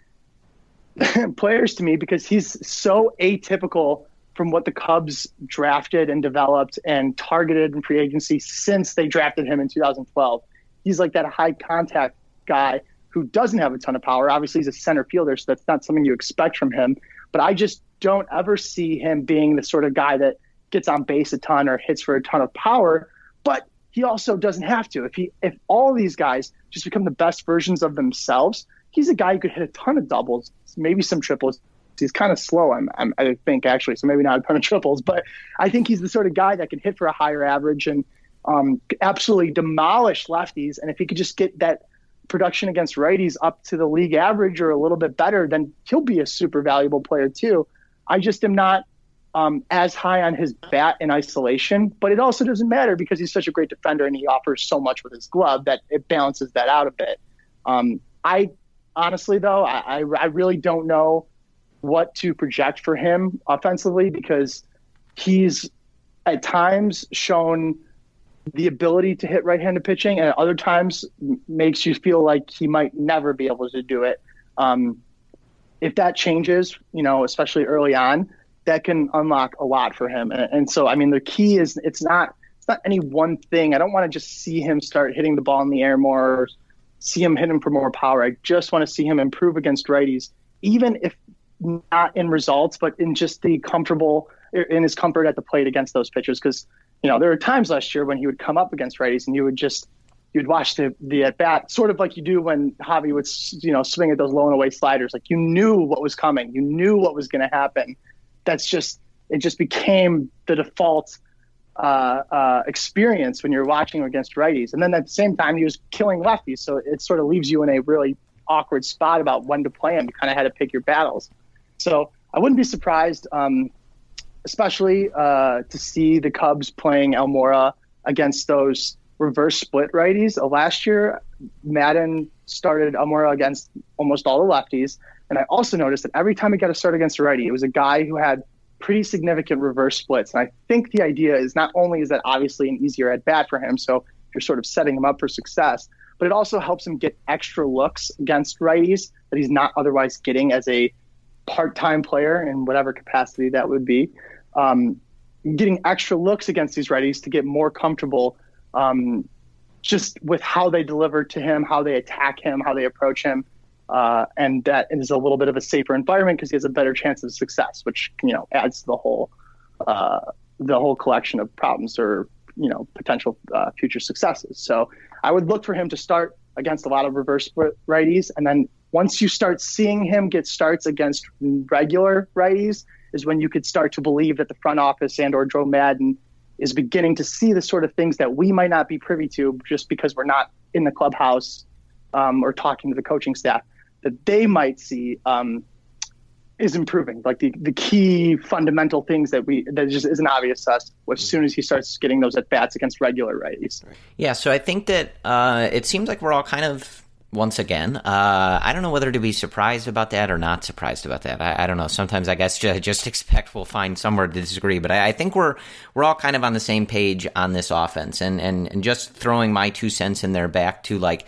players to me because he's so atypical from what the Cubs drafted and developed and targeted in free agency since they drafted him in 2012. He's like that high contact guy who doesn't have a ton of power. Obviously, he's a center fielder, so that's not something you expect from him. But I just don't ever see him being the sort of guy that gets on base a ton or hits for a ton of power. But he also doesn't have to. If he if all these guys just become the best versions of themselves, he's a guy who could hit a ton of doubles, maybe some triples, He's kind of slow, I'm, I'm, i think, actually. So maybe not a ton of triples, but I think he's the sort of guy that can hit for a higher average and um, absolutely demolish lefties. And if he could just get that production against righties up to the league average or a little bit better, then he'll be a super valuable player too. I just am not um, as high on his bat in isolation, but it also doesn't matter because he's such a great defender and he offers so much with his glove that it balances that out a bit. Um, I honestly, though, I, I really don't know what to project for him offensively because he's at times shown the ability to hit right-handed pitching, and at other times makes you feel like he might never be able to do it. Um, if that changes, you know, especially early on, that can unlock a lot for him. And, and so, I mean, the key is it's not it's not any one thing. I don't want to just see him start hitting the ball in the air more, or see him hitting for more power. I just want to see him improve against righties, even if not in results, but in just the comfortable in his comfort at the plate against those pitchers. Because you know there were times last year when he would come up against righties and you would just you'd watch the the at bat sort of like you do when Javi would you know swing at those low and away sliders. Like you knew what was coming, you knew what was going to happen, that's just it just became the default uh, uh, experience when you're watching against righties. And then at the same time, he was killing lefties, so it sort of leaves you in a really awkward spot about when to play him. You kind of had to pick your battles. So I wouldn't be surprised, um, especially uh, to see the Cubs playing Almora against those reverse split righties. Last year, Maddon started Almora against almost all the lefties. And I also noticed that every time he got a start against a righty, it was a guy who had pretty significant reverse splits. And I think the idea is not only is that obviously an easier at bat for him, so you're sort of setting him up for success, but it also helps him get extra looks against righties that he's not otherwise getting as a part-time player in whatever capacity that would be. Um, getting extra looks against these righties to get more comfortable um, just with how they deliver to him, how they attack him, how they approach him. Uh, and that is a little bit of a safer environment because he has a better chance of success, which you know adds to the whole uh, the whole collection of problems or you know potential uh, future successes. So I would look for him to start against a lot of reverse righties, and then once you start seeing him get starts against regular righties, is when you could start to believe that the front office and or Joe Maddon is beginning to see the sort of things that we might not be privy to just because we're not in the clubhouse um, or talking to the coaching staff that they might see um, is improving. Like the, the key fundamental things that we that just isn't obvious to us as soon as he starts getting those at bats against regular righties. Yeah, so I think that uh, it seems like we're all kind of once again. Uh, I don't know whether to be surprised about that or not surprised about that. I, I don't know. Sometimes I guess just, just, expect we'll find somewhere to disagree. But I, I, think we're we're all kind of on the same page on this offense, and and and just throwing my two cents in there back to like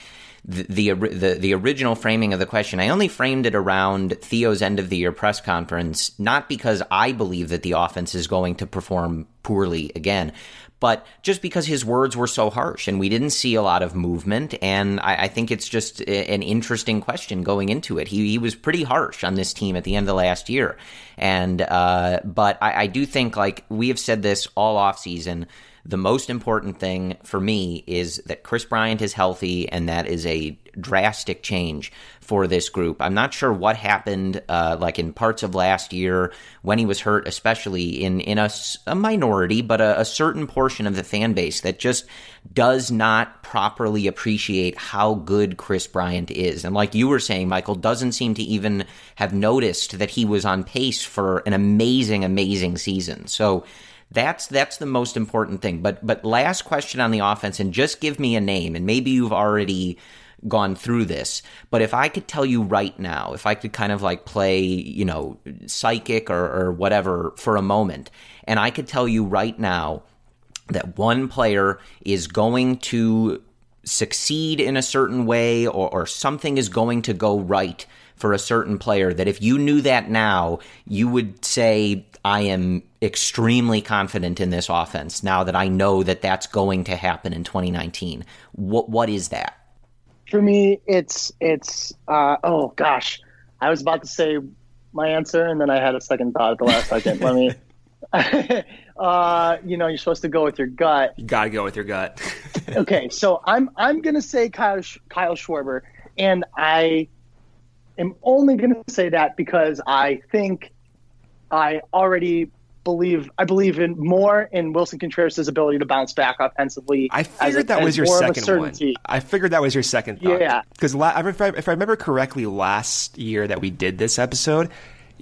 the, the the original framing of the question, I only framed it around Theo's end of the year press conference, not because I believe that the offense is going to perform poorly again, but just because his words were so harsh and we didn't see a lot of movement. And I, I think it's just an interesting question going into it. He, he was pretty harsh on this team at the end of last year. And, uh, but I, I do think, like, we have said this all off season the most important thing for me is that Kris Bryant is healthy, and that is a drastic change for this group. I'm not sure what happened, uh, like in parts of last year when he was hurt, especially in in a, a minority, but a, a certain portion of the fan base that just does not properly appreciate how good Kris Bryant is. And like you were saying, Michael doesn't seem to even have noticed that he was on pace for an amazing, amazing season. So that's that's the most important thing. But but last question on the offense, and just give me a name, and maybe you've already gone through this. But if I could tell you right now, if I could kind of like play, you know, psychic or, or whatever for a moment, and I could tell you right now that one player is going to succeed in a certain way or, or something is going to go right for a certain player that if you knew that now, you would say, I am extremely confident in this offense now that I know that that's going to happen in 2019. What what is that? For me, it's it's uh, oh gosh, I was about to say my answer and then I had a second thought at the last second. Let me. uh, you know, you're supposed to go with your gut. You gotta go with your gut. okay, so I'm I'm gonna say Kyle Kyle Schwarber, and I am only gonna say that because I think I already believe I believe in more in Willson Contreras' ability to bounce back offensively. I figured a, that was your second one. I figured that was your second thought. Yeah, because la- if, I, if I remember correctly, last year that we did this episode,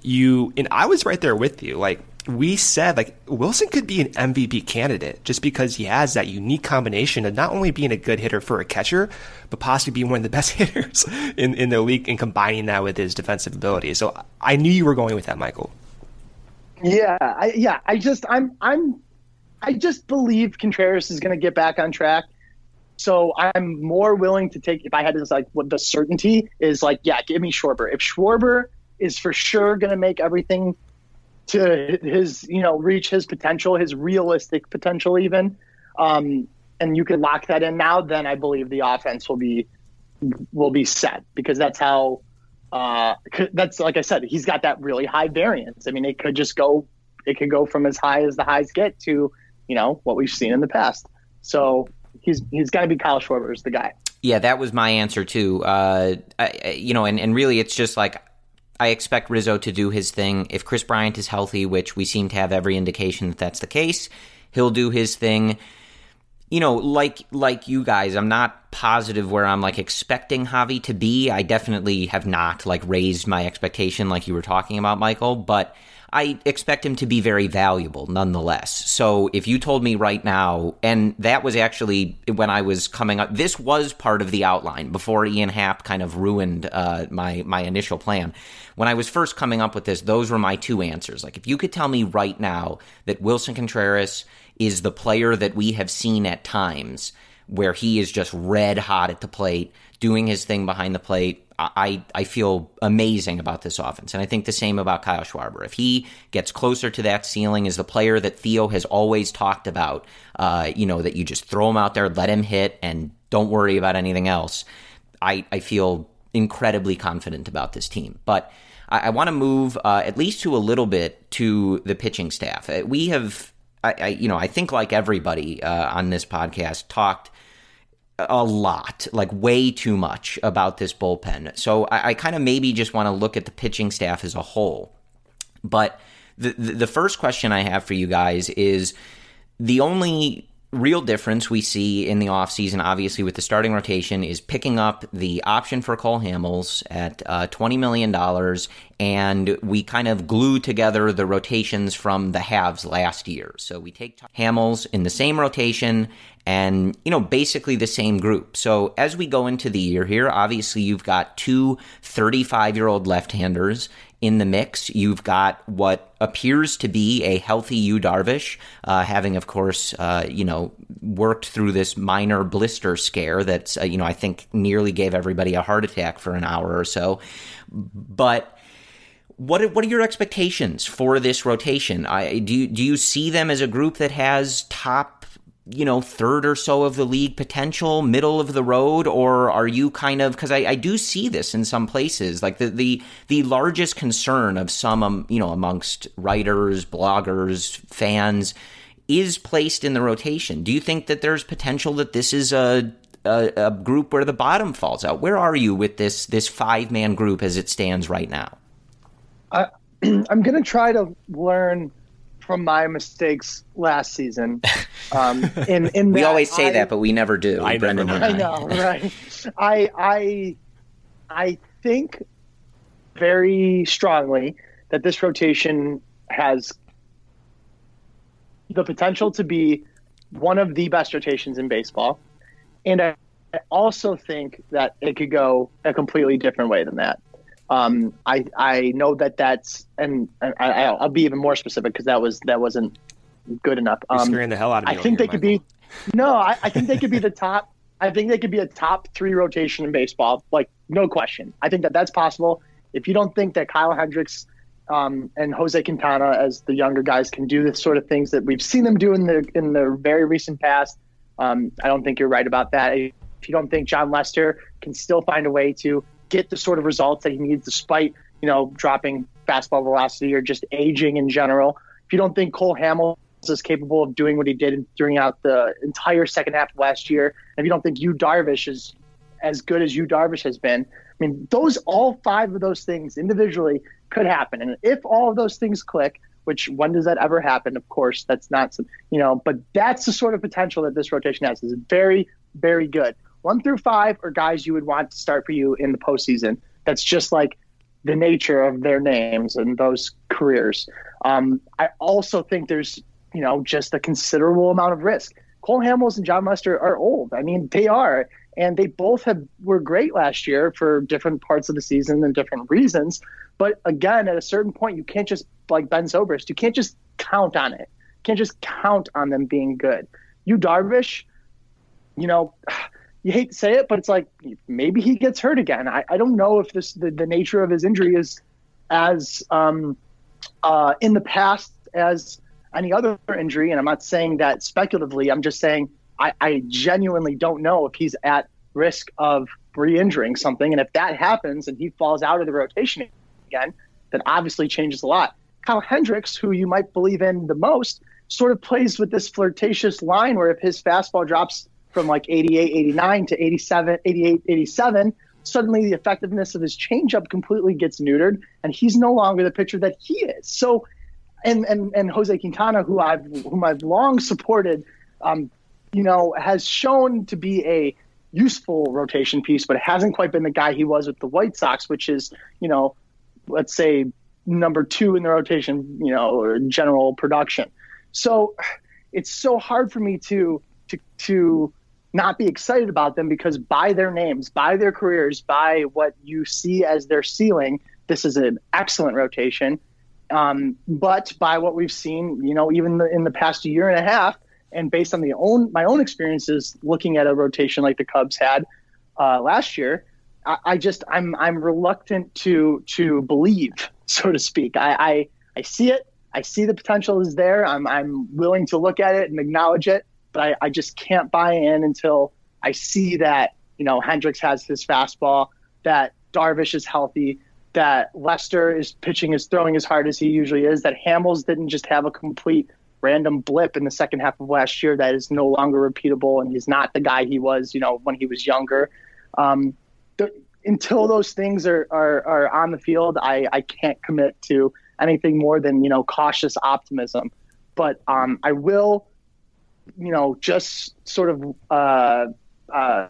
you and I was right there with you. Like we said, like Willson could be an MVP candidate just because he has that unique combination of not only being a good hitter for a catcher, but possibly being one of the best hitters in, in the league and combining that with his defensive ability. So I knew you were going with that, Michael. Yeah, I, yeah. I just I'm I'm I just believe Contreras is going to get back on track. So I'm more willing to take if I had this like what the certainty is like. Yeah, give me Schwarber. If Schwarber is for sure going to make everything to his you know reach his potential, his realistic potential, even, um, and you can lock that in now, then I believe the offense will be will be set because that's how uh, that's like I said, he's got that really high variance. I mean, it could just go, it could go from as high as the highs get to, you know, what we've seen in the past. So he's he's got to be Kyle Schwarber is the guy. Yeah, that was my answer too. Uh, I, you know, and, and really, it's just like I expect Rizzo to do his thing. If Kris Bryant is healthy, which we seem to have every indication that that's the case, he'll do his thing. You know, like like you guys, I'm not positive where I'm like expecting Javi to be. I definitely have not like raised my expectation like you were talking about, Michael, but I expect him to be very valuable nonetheless. So if you told me right now, and that was actually when I was coming up, this was part of the outline before Ian Happ kind of ruined uh, my my initial plan. When I was first coming up with this, those were my two answers. Like if you could tell me right now that Willson Contreras is the player that we have seen at times where he is just red hot at the plate, doing his thing behind the plate, I, I feel amazing about this offense. And I think the same about Kyle Schwarber. If he gets closer to that ceiling as the player that Theo has always talked about, uh, you know, that you just throw him out there, let him hit, and don't worry about anything else, I, I feel incredibly confident about this team. But I, I want to move uh, at least to a little bit to the pitching staff. Uh, we have, I, I you know, I think like everybody uh, on this podcast talked a lot, like way too much about this bullpen. So I, I kind of maybe just want to look at the pitching staff as a whole. But the, the first question I have for you guys is the only real difference we see in the offseason, obviously, with the starting rotation is picking up the option for Cole Hamels at uh, $20 million. And we kind of glue together the rotations from the halves last year. So we take Hamels in the same rotation and, you know, basically the same group. So as we go into the year here, obviously you've got two 35 year old left handers in the mix. You've got what appears to be a healthy Yu Darvish, uh, having, of course, uh, you know, worked through this minor blister scare that's, uh, you know, I think nearly gave everybody a heart attack for an hour or so. But what what are your expectations for this rotation? I, do you, do you see them as a group that has top you know, third or so of the league potential, middle of the road, or are you kind of because I, I, do see this in some places, like the the the largest concern of some, um, you know, amongst writers, bloggers, fans, is placed in the rotation. Do you think that there's potential that this is a a, a group where the bottom falls out? Where are you with this this five man group as it stands right now? I, I'm going to try to learn from my mistakes last season. Um, in, in we always say I, that, but we never do. I, Brendan I know, right? I I I think very strongly that this rotation has the potential to be one of the best rotations in baseball, and I also think that it could go a completely different way than that. Um, I I know that that's and I, will be even more specific because that was that wasn't good enough. Um, You're scaring the hell out of me. I think here, they could be. No, I, I think they could be the top. I think they could be a top three rotation in baseball, like no question. I think that that's possible. If you don't think that Kyle Hendricks um, and Jose Quintana, as the younger guys, can do the sort of things that we've seen them do in the in the very recent past, um, I don't think you're right about that. If you don't think Jon Lester can still find a way to get the sort of results that he needs despite, you know, dropping fastball velocity or just aging in general. If you don't think Cole Hamels is capable of doing what he did during out the entire second half of last year, if you don't think Yu Darvish is as good as Yu Darvish has been, I mean, those all five of those things individually could happen. And if all of those things click, which when does that ever happen? Of course, that's not some, you know, but that's the sort of potential that this rotation has. is very, very good one through five are guys you would want to start for you in the postseason. That's just like the nature of their names and those careers. Um, I also think there's, you know, just a considerable amount of risk. Cole Hamels and Jon Lester are old. I mean, they are, and they both have were great last year for different parts of the season and different reasons. But again, at a certain point, you can't just like Ben Zobrist. You can't just count on it. You can't just count on them being good. Yu Darvish, you know, you hate to say it, but it's like maybe he gets hurt again. I, I don't know if this the, the nature of his injury is as um, uh, in the past as any other injury. And I'm not saying that speculatively. I'm just saying I, I genuinely don't know if he's at risk of re-injuring something. And if that happens and he falls out of the rotation again, that obviously changes a lot. Kyle Hendricks, who you might believe in the most, sort of plays with this flirtatious line where if his fastball drops from like 88, 89 to 87, 88, 87, suddenly the effectiveness of his changeup completely gets neutered, and he's no longer the pitcher that he is. So, and and and Jose Quintana, who I've whom I've long supported, um, you know, has shown to be a useful rotation piece, but it hasn't quite been the guy he was with the White Sox, which is, you know, let's say number two in the rotation, you know, or general production. So it's so hard for me to to to not be excited about them because by their names, by their careers, by what you see as their ceiling, this is an excellent rotation. Um, but by what we've seen, you know, even in the past year and a half, and based on the own my own experiences looking at a rotation like the Cubs had uh, last year, I, I, just I'm I'm reluctant to to believe, so to speak. I, I I see it. I see the potential is there. I'm I'm willing to look at it and acknowledge it, but I, I just can't buy in until I see that you know Hendricks has his fastball, that Darvish is healthy, that Lester is pitching is throwing as hard as he usually is, that Hamels didn't just have a complete random blip in the second half of last year that is no longer repeatable, and he's not the guy he was, you know, when he was younger. Um, until those things are, are, are on the field, I, I can't commit to anything more than you know cautious optimism. But um, I will, you know, just sort of uh, uh,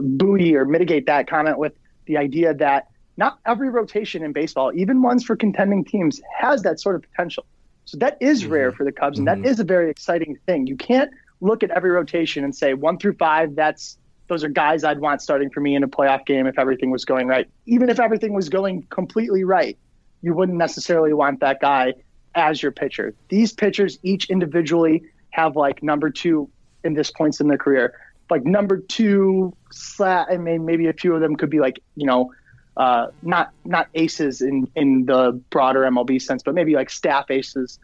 buoy or mitigate that comment with the idea that not every rotation in baseball, even ones for contending teams, has that sort of potential. So that is mm-hmm. rare for the Cubs, and mm-hmm. that is a very exciting thing. You can't look at every rotation and say one through five, that's those are guys I'd want starting for me in a playoff game if everything was going right. Even if everything was going completely right, you wouldn't necessarily want that guy as your pitcher. These pitchers each individually have like number two in this points in their career. Like number two, I mean, maybe a few of them could be like, you know, uh, not not aces in in the broader MLB sense, but maybe like staff aces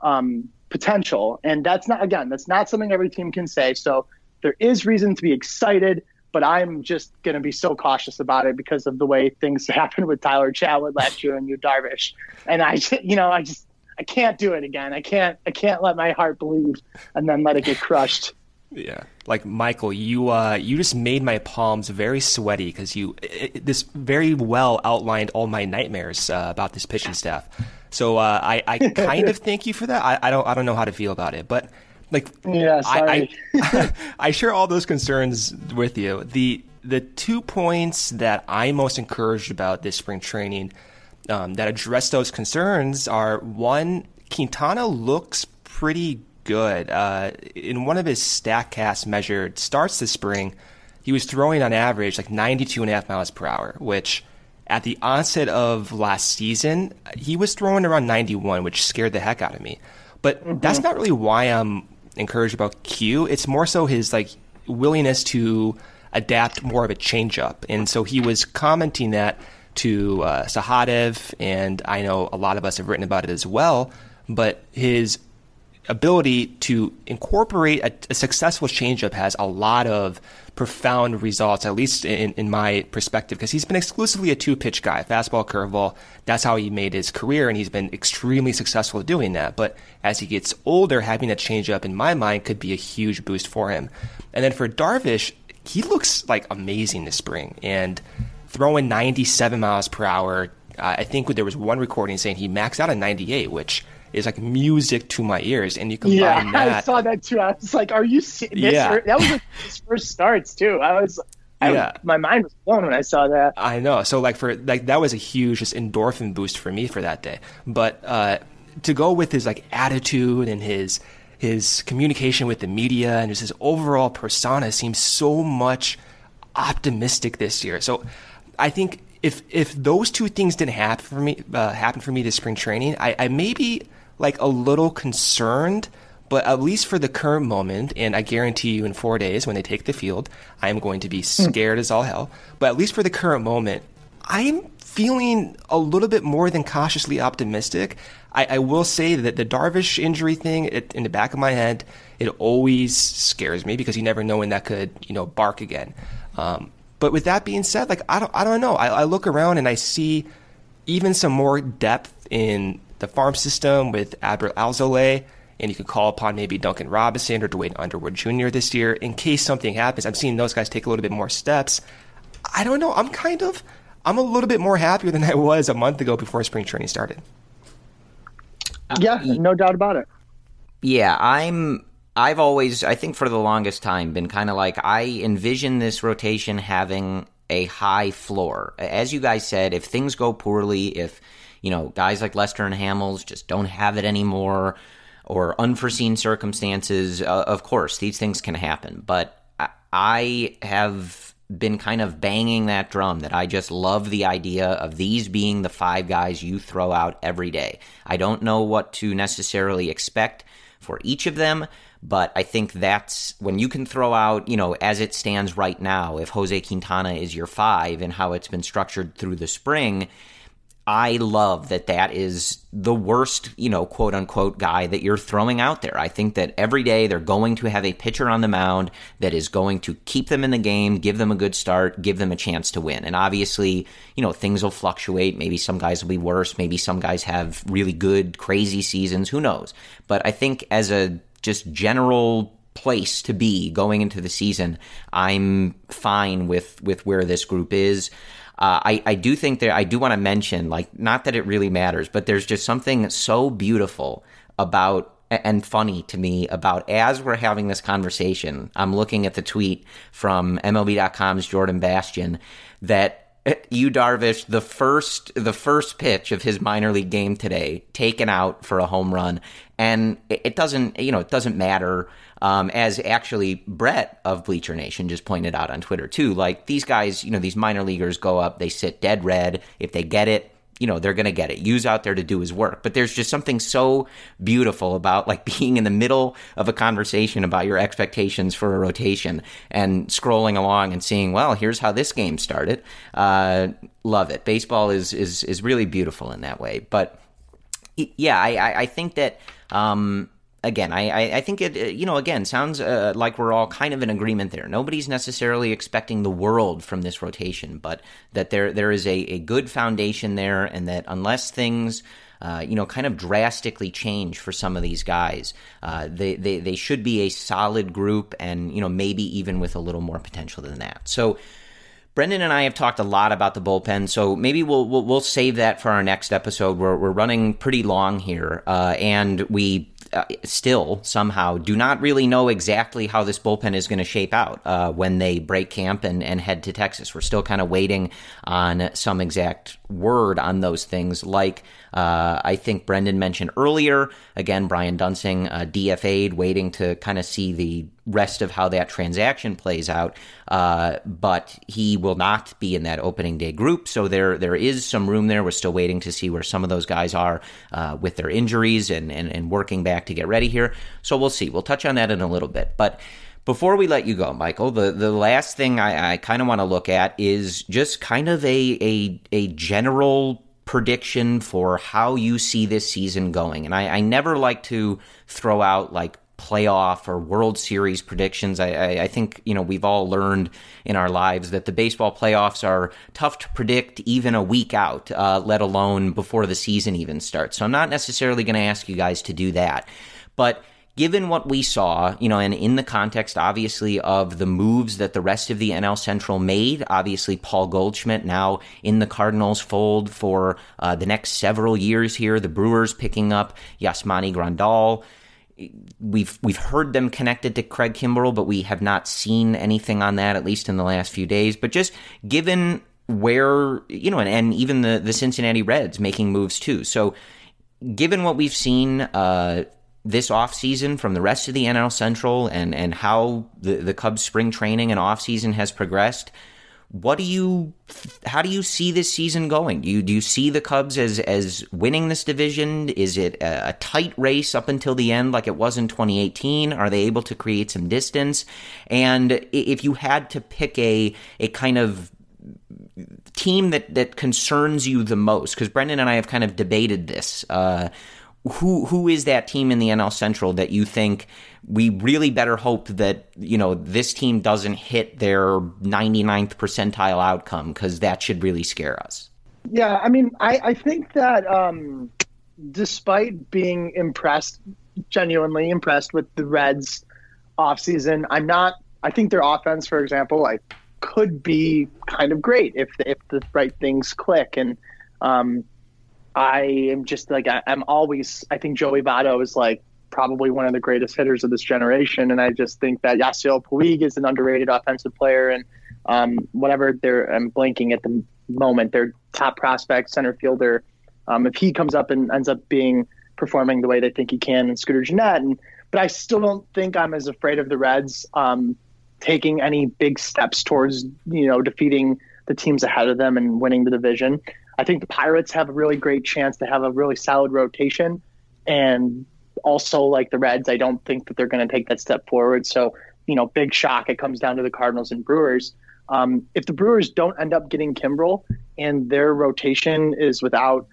um, potential. And that's not again, that's not something every team can say. So there is reason to be excited, but I'm just going to be so cautious about it because of the way things happened with Tyler Chatwood last year and Yu Darvish. And I, you know, I just I can't do it again. I can't I can't let my heart believe and then let it get crushed. Yeah, like Michael, you uh, you just made my palms very sweaty because you it, this very well outlined all my nightmares uh, about this pitching staff. So uh, I I kind of thank you for that. I, I don't I don't know how to feel about it, but like yeah, sorry. I, I, I share all those concerns with you. The the two points that I'm most encouraged about this spring training um, that address those concerns are one, Quintana looks pretty good. Uh, in one of his StatCast measured starts this spring, he was throwing on average like 92 and a half miles per hour, which at the onset of last season, he was throwing around 91, which scared the heck out of me. But mm-hmm. that's not really why I'm encouraged about Q. It's more so his like willingness to adapt more of a changeup. And so he was commenting that to uh, Sahadev, and I know a lot of us have written about it as well. But his ability to incorporate a, a, successful changeup has a lot of profound results, at least in, in my perspective, because he's been exclusively a two pitch guy, fastball, curveball. That's how he made his career, and he's been extremely successful doing that. But as he gets older, having a changeup, in my mind, could be a huge boost for him. And then for Darvish, he looks like amazing this spring, and throwing 97 miles per hour. Uh, I think there was one recording saying he maxed out at 98, which is like music to my ears. And you combine yeah, that. I saw that too. I was like, are you? Yeah. That was like his first starts too. I was. I, yeah. my mind was blown when I saw that. I know. So like for like that was a huge just endorphin boost for me for that day. But uh, to go with his like attitude and his his communication with the media and just his overall persona seems so much optimistic this year. So I think if if those two things didn't happen for me uh, happen for me this spring training, I, I maybe like a little concerned, but at least for the current moment, and I guarantee you in four days when they take the field, I am going to be hmm. scared mm. as all hell. But at least for the current moment, I'm feeling a little bit more than cautiously optimistic. I, I will say that the Darvish injury thing it, in the back of my head, it always scares me because you never know when that could, you know, bark again. Um, but with that being said, like I don't, I don't know. I, I look around and I see even some more depth in the farm system with Adbert Alzolay, and you could call upon maybe Duncan Robinson or Duane Underwood Jr. this year in case something happens. I'm seeing those guys take a little bit more steps. I don't know. I'm kind of, I'm a little bit more happier than I was a month ago before spring training started. Yeah, no doubt about it. Yeah, I'm. I've always, I think, for the longest time, been kind of like I envision this rotation having a high floor. As you guys said, if things go poorly, if you know guys like Lester and Hamels just don't have it anymore, or unforeseen circumstances, uh, of course these things can happen. But I have been kind of banging that drum that I just love the idea of these being the five guys you throw out every day. I don't know what to necessarily expect for each of them, but I think that's when you can throw out, you know, as it stands right now, if Jose Quintana is your five and how it's been structured through the spring, I love that that is the worst, you know, quote unquote guy that you're throwing out there. I think that every day they're going to have a pitcher on the mound that is going to keep them in the game, give them a good start, give them a chance to win. And obviously, you know, things will fluctuate. Maybe some guys will be worse. Maybe some guys have really good, crazy seasons. Who knows? But I think as a just general place to be going into the season, I'm fine with, with where this group is. Uh, I, I do think that I do want to mention, like, not that it really matters, but there's just something so beautiful about and funny to me about as we're having this conversation. I'm looking at the tweet from MLB.com's Jordan Bastian that Yu Darvish, the first the first pitch of his minor league game today, taken out for a home run, and it doesn't you know it doesn't matter um, as actually Brett of Bleacher Nation just pointed out on Twitter too. Like these guys, you know, these minor leaguers go up, they sit dead red. If they get it, you know, they're going to get it. Yu's out there to do his work. But there's just something so beautiful about like being in the middle of a conversation about your expectations for a rotation and scrolling along and seeing, well, here's how this game started. Uh, love it. Baseball is, is, is really beautiful in that way. But yeah, I, I think that, um, again, I, I think it, you know, again, sounds uh, like we're all kind of in agreement there. Nobody's necessarily expecting the world from this rotation, but that there there is a, a good foundation there, and that unless things uh, you know, kind of drastically change for some of these guys. Uh, they, they they should be a solid group, and you know, maybe even with a little more potential than that. So. Brendan and I have talked a lot about the bullpen, so maybe we'll we'll, we'll save that for our next episode. We're we're running pretty long here, uh, and we uh, still somehow do not really know exactly how this bullpen is going to shape out uh, when they break camp and, and head to Texas. We're still kind of waiting on some exact word on those things, like uh, I think Brendan mentioned earlier. Again, Brian Duensing uh, DFA'd, waiting to kind of see the rest of how that transaction plays out. Uh, but he will not be in that opening day group, so there there is some room there. We're still waiting to see where some of those guys are uh, with their injuries and, and and working back to get ready here. So we'll see. We'll touch on that in a little bit, but. Before we let you go, Michael, the, the last thing I, I kind of want to look at is just kind of a, a, a general prediction for how you see this season going. And I, I never like to throw out like playoff or World Series predictions. I, I, I, think you know we've all learned in our lives that the baseball playoffs are tough to predict even a week out, uh, let alone before the season even starts. So I'm not necessarily going to ask you guys to do that, but given what we saw, you know, and in the context, obviously, of the moves that the rest of the NL Central made, obviously, Paul Goldschmidt now in the Cardinals fold for uh, the next several years here, the Brewers picking up Yasmani Grandal. We've we've heard them connected to Craig Kimbrel, but we have not seen anything on that, at least in the last few days. But just given where you know, and, and even the the Cincinnati Reds making moves too. So, given what we've seen, uh, this offseason from the rest of the NL Central and, and how the, the Cubs spring training and offseason has progressed, what do you how do you see this season going? Do you do you see the Cubs as as winning this division? Is it a, a tight race up until the end like it was in 2018? Are they able to create some distance? And if you had to pick a a kind of team that that concerns you the most because Brendan and I have kind of debated this uh, who who is that team in the NL Central that you think we really better hope that you know this team doesn't hit their 99th percentile outcome because that should really scare us. Yeah, I mean, I I think that um, despite being impressed, genuinely impressed with the Reds offseason, I'm not. I think their offense, for example, like could be kind of great if if the right things click. And um, I am just like I, am always. I think Joey Votto is like probably one of the greatest hitters of this generation, and I just think that Yasiel Puig is an underrated offensive player, and um, whatever they're I'm blanking at the moment. Their top prospect center fielder, um, if he comes up and ends up being performing the way they think he can, and Scooter Gennett, and but I still don't think I'm as afraid of the Reds um, taking any big steps towards you know defeating the teams ahead of them and winning the division. I think the Pirates have a really great chance to have a really solid rotation, and also like the Reds, I don't think that they're going to take that step forward. So you know, big shock. It comes down to the Cardinals and Brewers. Um, if the Brewers don't end up getting Kimbrel and their rotation is without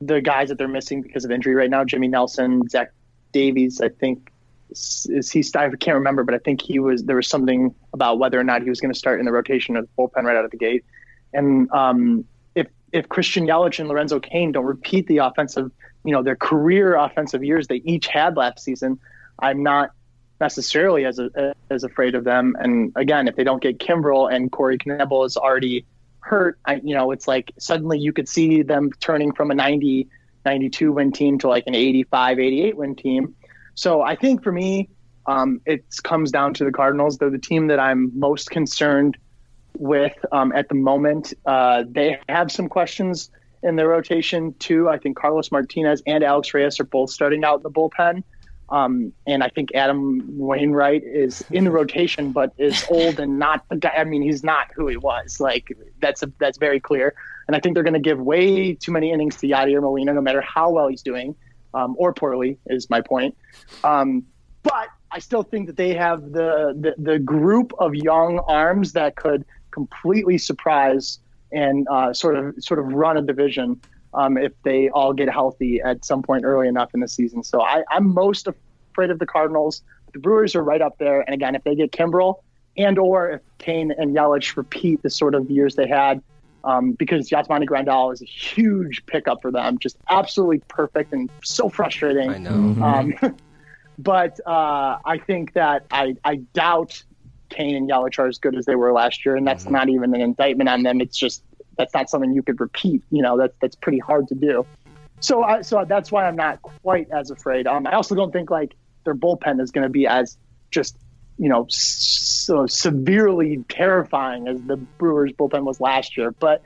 the guys that they're missing because of injury right now, Jimmy Nelson, Zach Davies, I think is he? I can't remember, but I think he was. There was something about whether or not he was going to start in the rotation of the bullpen right out of the gate. And um, if Christian Yelich and Lorenzo Cain don't repeat the offensive, you know, their career offensive years they each had last season, I'm not necessarily as a, as afraid of them. And again, if they don't get Kimbrel and Corey Knebel is already hurt, I, you know, it's like suddenly you could see them turning from a 90, 92 win team to like an 85, 88 win team. So I think for me, um, it comes down to the Cardinals. They're the team that I'm most concerned with um, at the moment. Uh, they have some questions in their rotation too. I think Carlos Martinez and Alex Reyes are both starting out in the bullpen. Um, and I think Adam Wainwright is in the rotation, but is old and not the guy. I mean, he's not who he was. Like that's a, that's very clear. And I think they're going to give way too many innings to Yadier Molina, no matter how well he's doing, um, or poorly, is my point. Um, but I still think that they have the, the, the group of young arms that could completely surprise and uh, sort of sort of run a division um, if they all get healthy at some point early enough in the season. So I, am most afraid of the Cardinals. The Brewers are right up there. And again, if they get Kimbrel and or if Cain and Yelich repeat the sort of years they had, um, because Yasmani Grandal is a huge pickup for them, just absolutely perfect and so frustrating. I know. Um, but uh, I think that I, I doubt Cain and Yelich are as good as they were last year, and that's mm-hmm. not even an indictment on them. It's just that's not something you could repeat. You know, that's that's pretty hard to do. So, I, so that's why I'm not quite as afraid. Um, I also don't think like their bullpen is going to be as just you know so severely terrifying as the Brewers bullpen was last year. But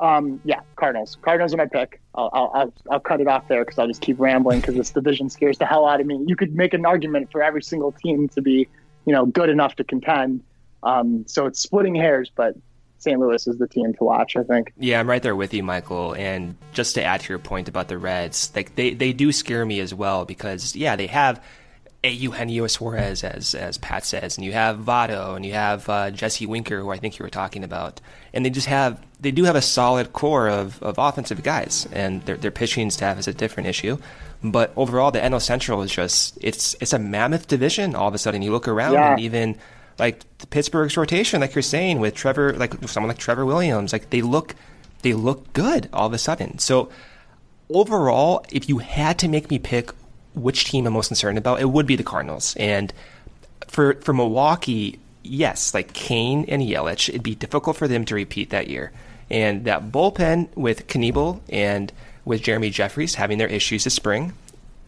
um, yeah, Cardinals. Cardinals are my pick. I'll I'll, I'll cut it off there because I'll just keep rambling because this division scares the hell out of me. You could make an argument for every single team to be you know good enough to contend. Um, so it's splitting hairs, but St. Louis is the team to watch. I think. Yeah, I'm right there with you, Michael. And just to add to your point about the Reds, like they they do scare me as well because yeah, they have. A Eugenio Suarez, as as Pat says, and you have Votto, and you have uh, Jesse Winker, who I think you were talking about, and they just have they do have a solid core of, of offensive guys, and their their pitching staff is a different issue, but overall the NL Central is just it's it's a mammoth division. All of a sudden, you look around, yeah. and even like Pittsburgh's rotation, like you're saying with Trevor, like someone like Trevor Williams, like they look they look good all of a sudden. So overall, if you had to make me pick which team I'm most concerned about, it would be the Cardinals. And for for Milwaukee, yes, like Cain and Yelich, it'd be difficult for them to repeat that year. And that bullpen with Knebel and with Jeremy Jeffress having their issues this spring,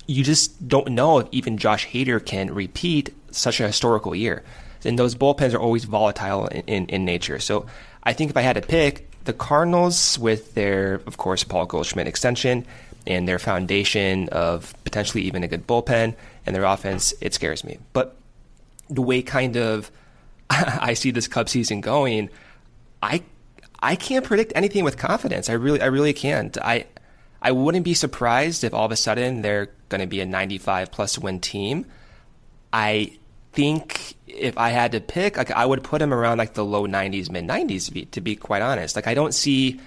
you just don't know if even Josh Hader can repeat such a historical year and those bullpens are always volatile in, in, in, nature. So I think if I had to pick, the Cardinals, with their, of course, Paul Goldschmidt extension and their foundation of potentially even a good bullpen and their offense, it scares me. But the way kind of I see this Cub season going, I I can't predict anything with confidence. I really I really can't. I I wouldn't be surprised if all of a sudden they're going to be a 95 plus win team. I think if I had to pick, like I would put him around like the low 90s, mid 90s to be, quite honest. Like I don't see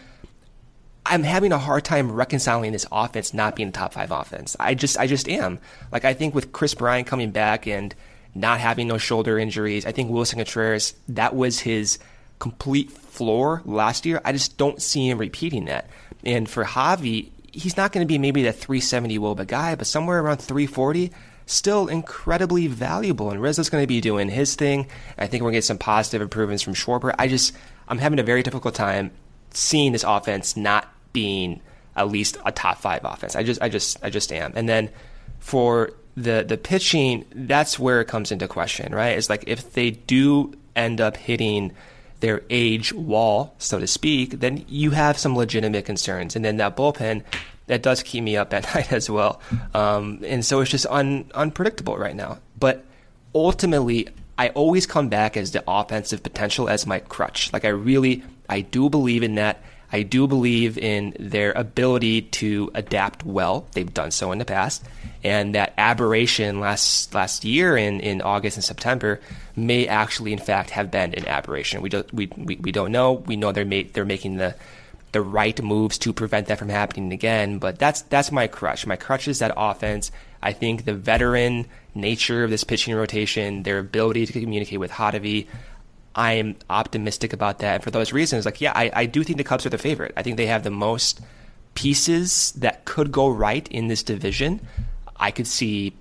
I'm having a hard time reconciling this offense not being a top 5 offense. I just I just am. Like I think with Kris Bryant coming back and not having no shoulder injuries, I think Willson Contreras that was his complete floor last year. I just don't see him repeating that. And for Javi, he's not going to be maybe that 370 wOBA guy, but somewhere around 340 still incredibly valuable. And Rizzo's going to be doing his thing. I think we're going to get some positive improvements from Schwarber. I just, I'm having a very difficult time seeing this offense not being at least a top five offense. I just, I just, I just am. And then for the the pitching, that's where it comes into question, right? It's like if they do end up hitting their age wall, so to speak, then you have some legitimate concerns. And then that bullpen, that does keep me up at night as well. Um, and so it's just un, unpredictable right now. But ultimately, I always come back as the offensive potential as my crutch. Like I really, I do believe in that. I do believe in their ability to adapt well. They've done so in the past, and that aberration last last year in, in August and September may actually, in fact, have been an aberration. We don't we, we, we don't know. We know they're ma- they're making the the right moves to prevent that from happening again. But that's that's my crutch. My crutch is that offense. I think the veteran nature of this pitching rotation, their ability to communicate with Hottovy, I'm optimistic about that. And for those reasons, like, yeah, I, I do think the Cubs are the favorite. I think they have the most pieces that could go right in this division. I could see,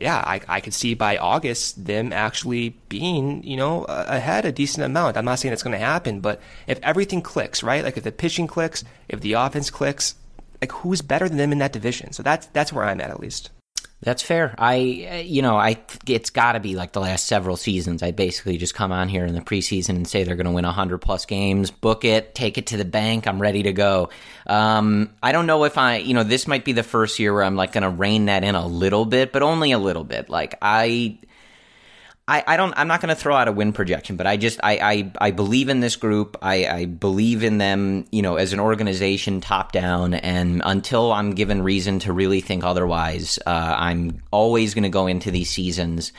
yeah, I, I could see by August them actually being, you know, ahead a decent amount. I'm not saying it's going to happen, but if everything clicks, right? Like if the pitching clicks, if the offense clicks, like who's better than them in that division? So that's that's where I'm at at least. That's fair. I, you know, I it's got to be like the last several seasons. I basically just come on here in the preseason and say they're going to win hundred plus games, book it, take it to the bank. I'm ready to go. Um, I don't know if I, you know, this might be the first year where I'm like going to rein that in a little bit, but only a little bit. Like I, I, I don't I'm not going to throw out a win projection, but I just I I, I believe in this group. I, I believe in them, you know, as an organization, top down. And until I'm given reason to really think otherwise, uh, I'm always going to go into these seasons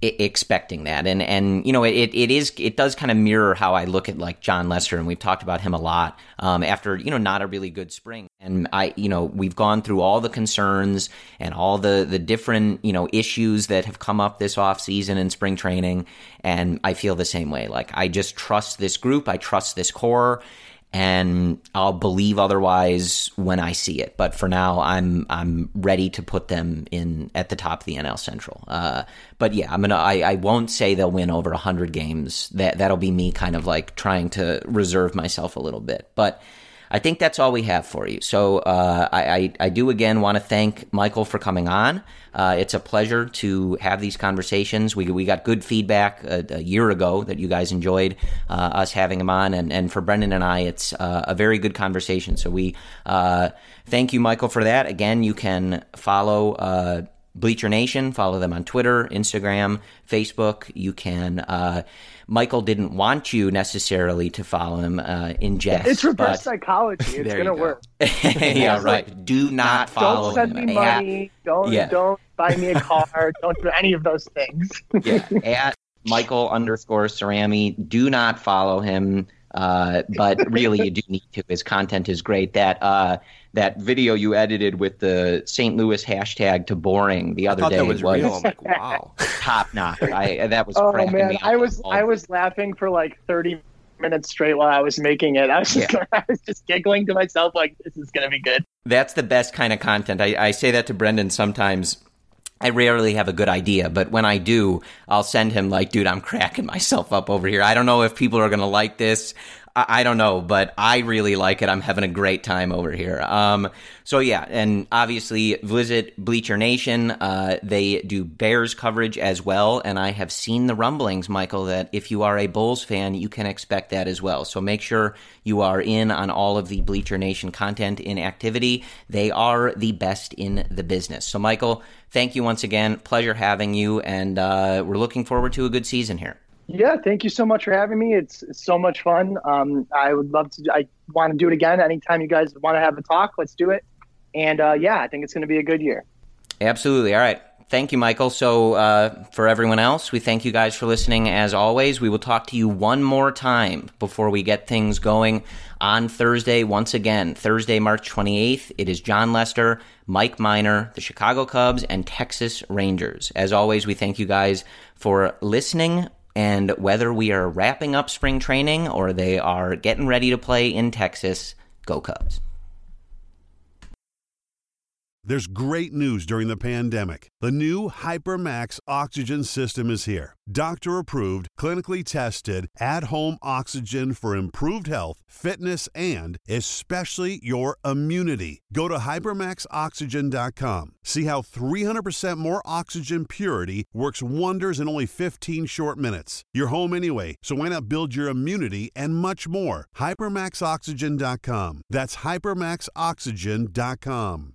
expecting that. And and you know it it is it does kind of mirror how I look at like Jon Lester, and we've talked about him a lot um, after you know not a really good spring. And I you know we've gone through all the concerns and all the the different you know issues that have come up this off season and spring training, and I feel the same way. Like I just trust this group, I trust this core and I'll believe otherwise when I see it. But for now, I'm I'm ready to put them in at the top of the NL Central. Uh, but yeah, I'm gonna I, I won't say they'll win over hundred games. That that'll be me kind of like trying to reserve myself a little bit. But I think that's all we have for you. So uh, I, I, I do again want to thank Michael for coming on. Uh, it's a pleasure to have these conversations. We, we got good feedback a, a year ago that you guys enjoyed uh, us having him on, and, and for Brendan and I, it's uh, a very good conversation. So we uh, thank you, Michael, for that. Again, you can follow. Uh, Bleacher Nation, follow them on Twitter, Instagram, Facebook. You can Michael didn't want you necessarily to follow him uh, in jest. It's reverse psychology. It's gonna go. work. yeah, right. Do not follow. Don't send him. me money. Don't yeah. don't buy me a car. don't do any of those things. yeah, at Michael underscore Cerami. Do not follow him. Uh, but really, you do need to. His content is great. That uh, that video you edited with the St. Louis hashtag to boring the other day was, was, real. Like, wow, top notch. I that was. Oh man, I was I was laughing for like 30 minutes straight while I was making it. I was just yeah. I was just giggling to myself like this is gonna be good. That's the best kind of content. I, I say that to Brendan sometimes. I rarely have a good idea, but when I do, I'll send him like, dude, I'm cracking myself up over here. I don't know if people are going to like this. I, don't know, but I really like it. I'm having a great time over here. Um, so yeah, and obviously visit Bleacher Nation. Uh, they do Bears coverage as well, and I have seen the rumblings, Michael, that if you are a Bulls fan, you can expect that as well. So make sure you are in on all of the Bleacher Nation content in activity. They are the best in the business. So Michael, thank you once again. Pleasure having you, and uh, we're looking forward to a good season here. Yeah, thank you so much for having me. It's, so much fun. Um, I would love to. I want to do it again. Anytime you guys want to have a talk, let's do it. And uh, yeah, I think it's going to be a good year. Absolutely. All right. Thank you, Michael. So, uh, for everyone else, we thank you guys for listening. As always, we will talk to you one more time before we get things going on Thursday. Once again, Thursday, March 28th, it is Jon Lester, Mike Minor, the Chicago Cubs, and Texas Rangers. As always, we thank you guys for listening. And whether we are wrapping up spring training or they are getting ready to play in Texas, go Cubs. There's great news during the pandemic. The new HyperMax oxygen system is here. Doctor approved, clinically tested, at home oxygen for improved health, fitness, and especially your immunity. Go to hypermaxoxygen.com. See how 300% more oxygen purity works wonders in only 15 short minutes. You're home anyway, so why not build your immunity and much more? Hypermaxoxygen.com. That's hypermaxoxygen.com.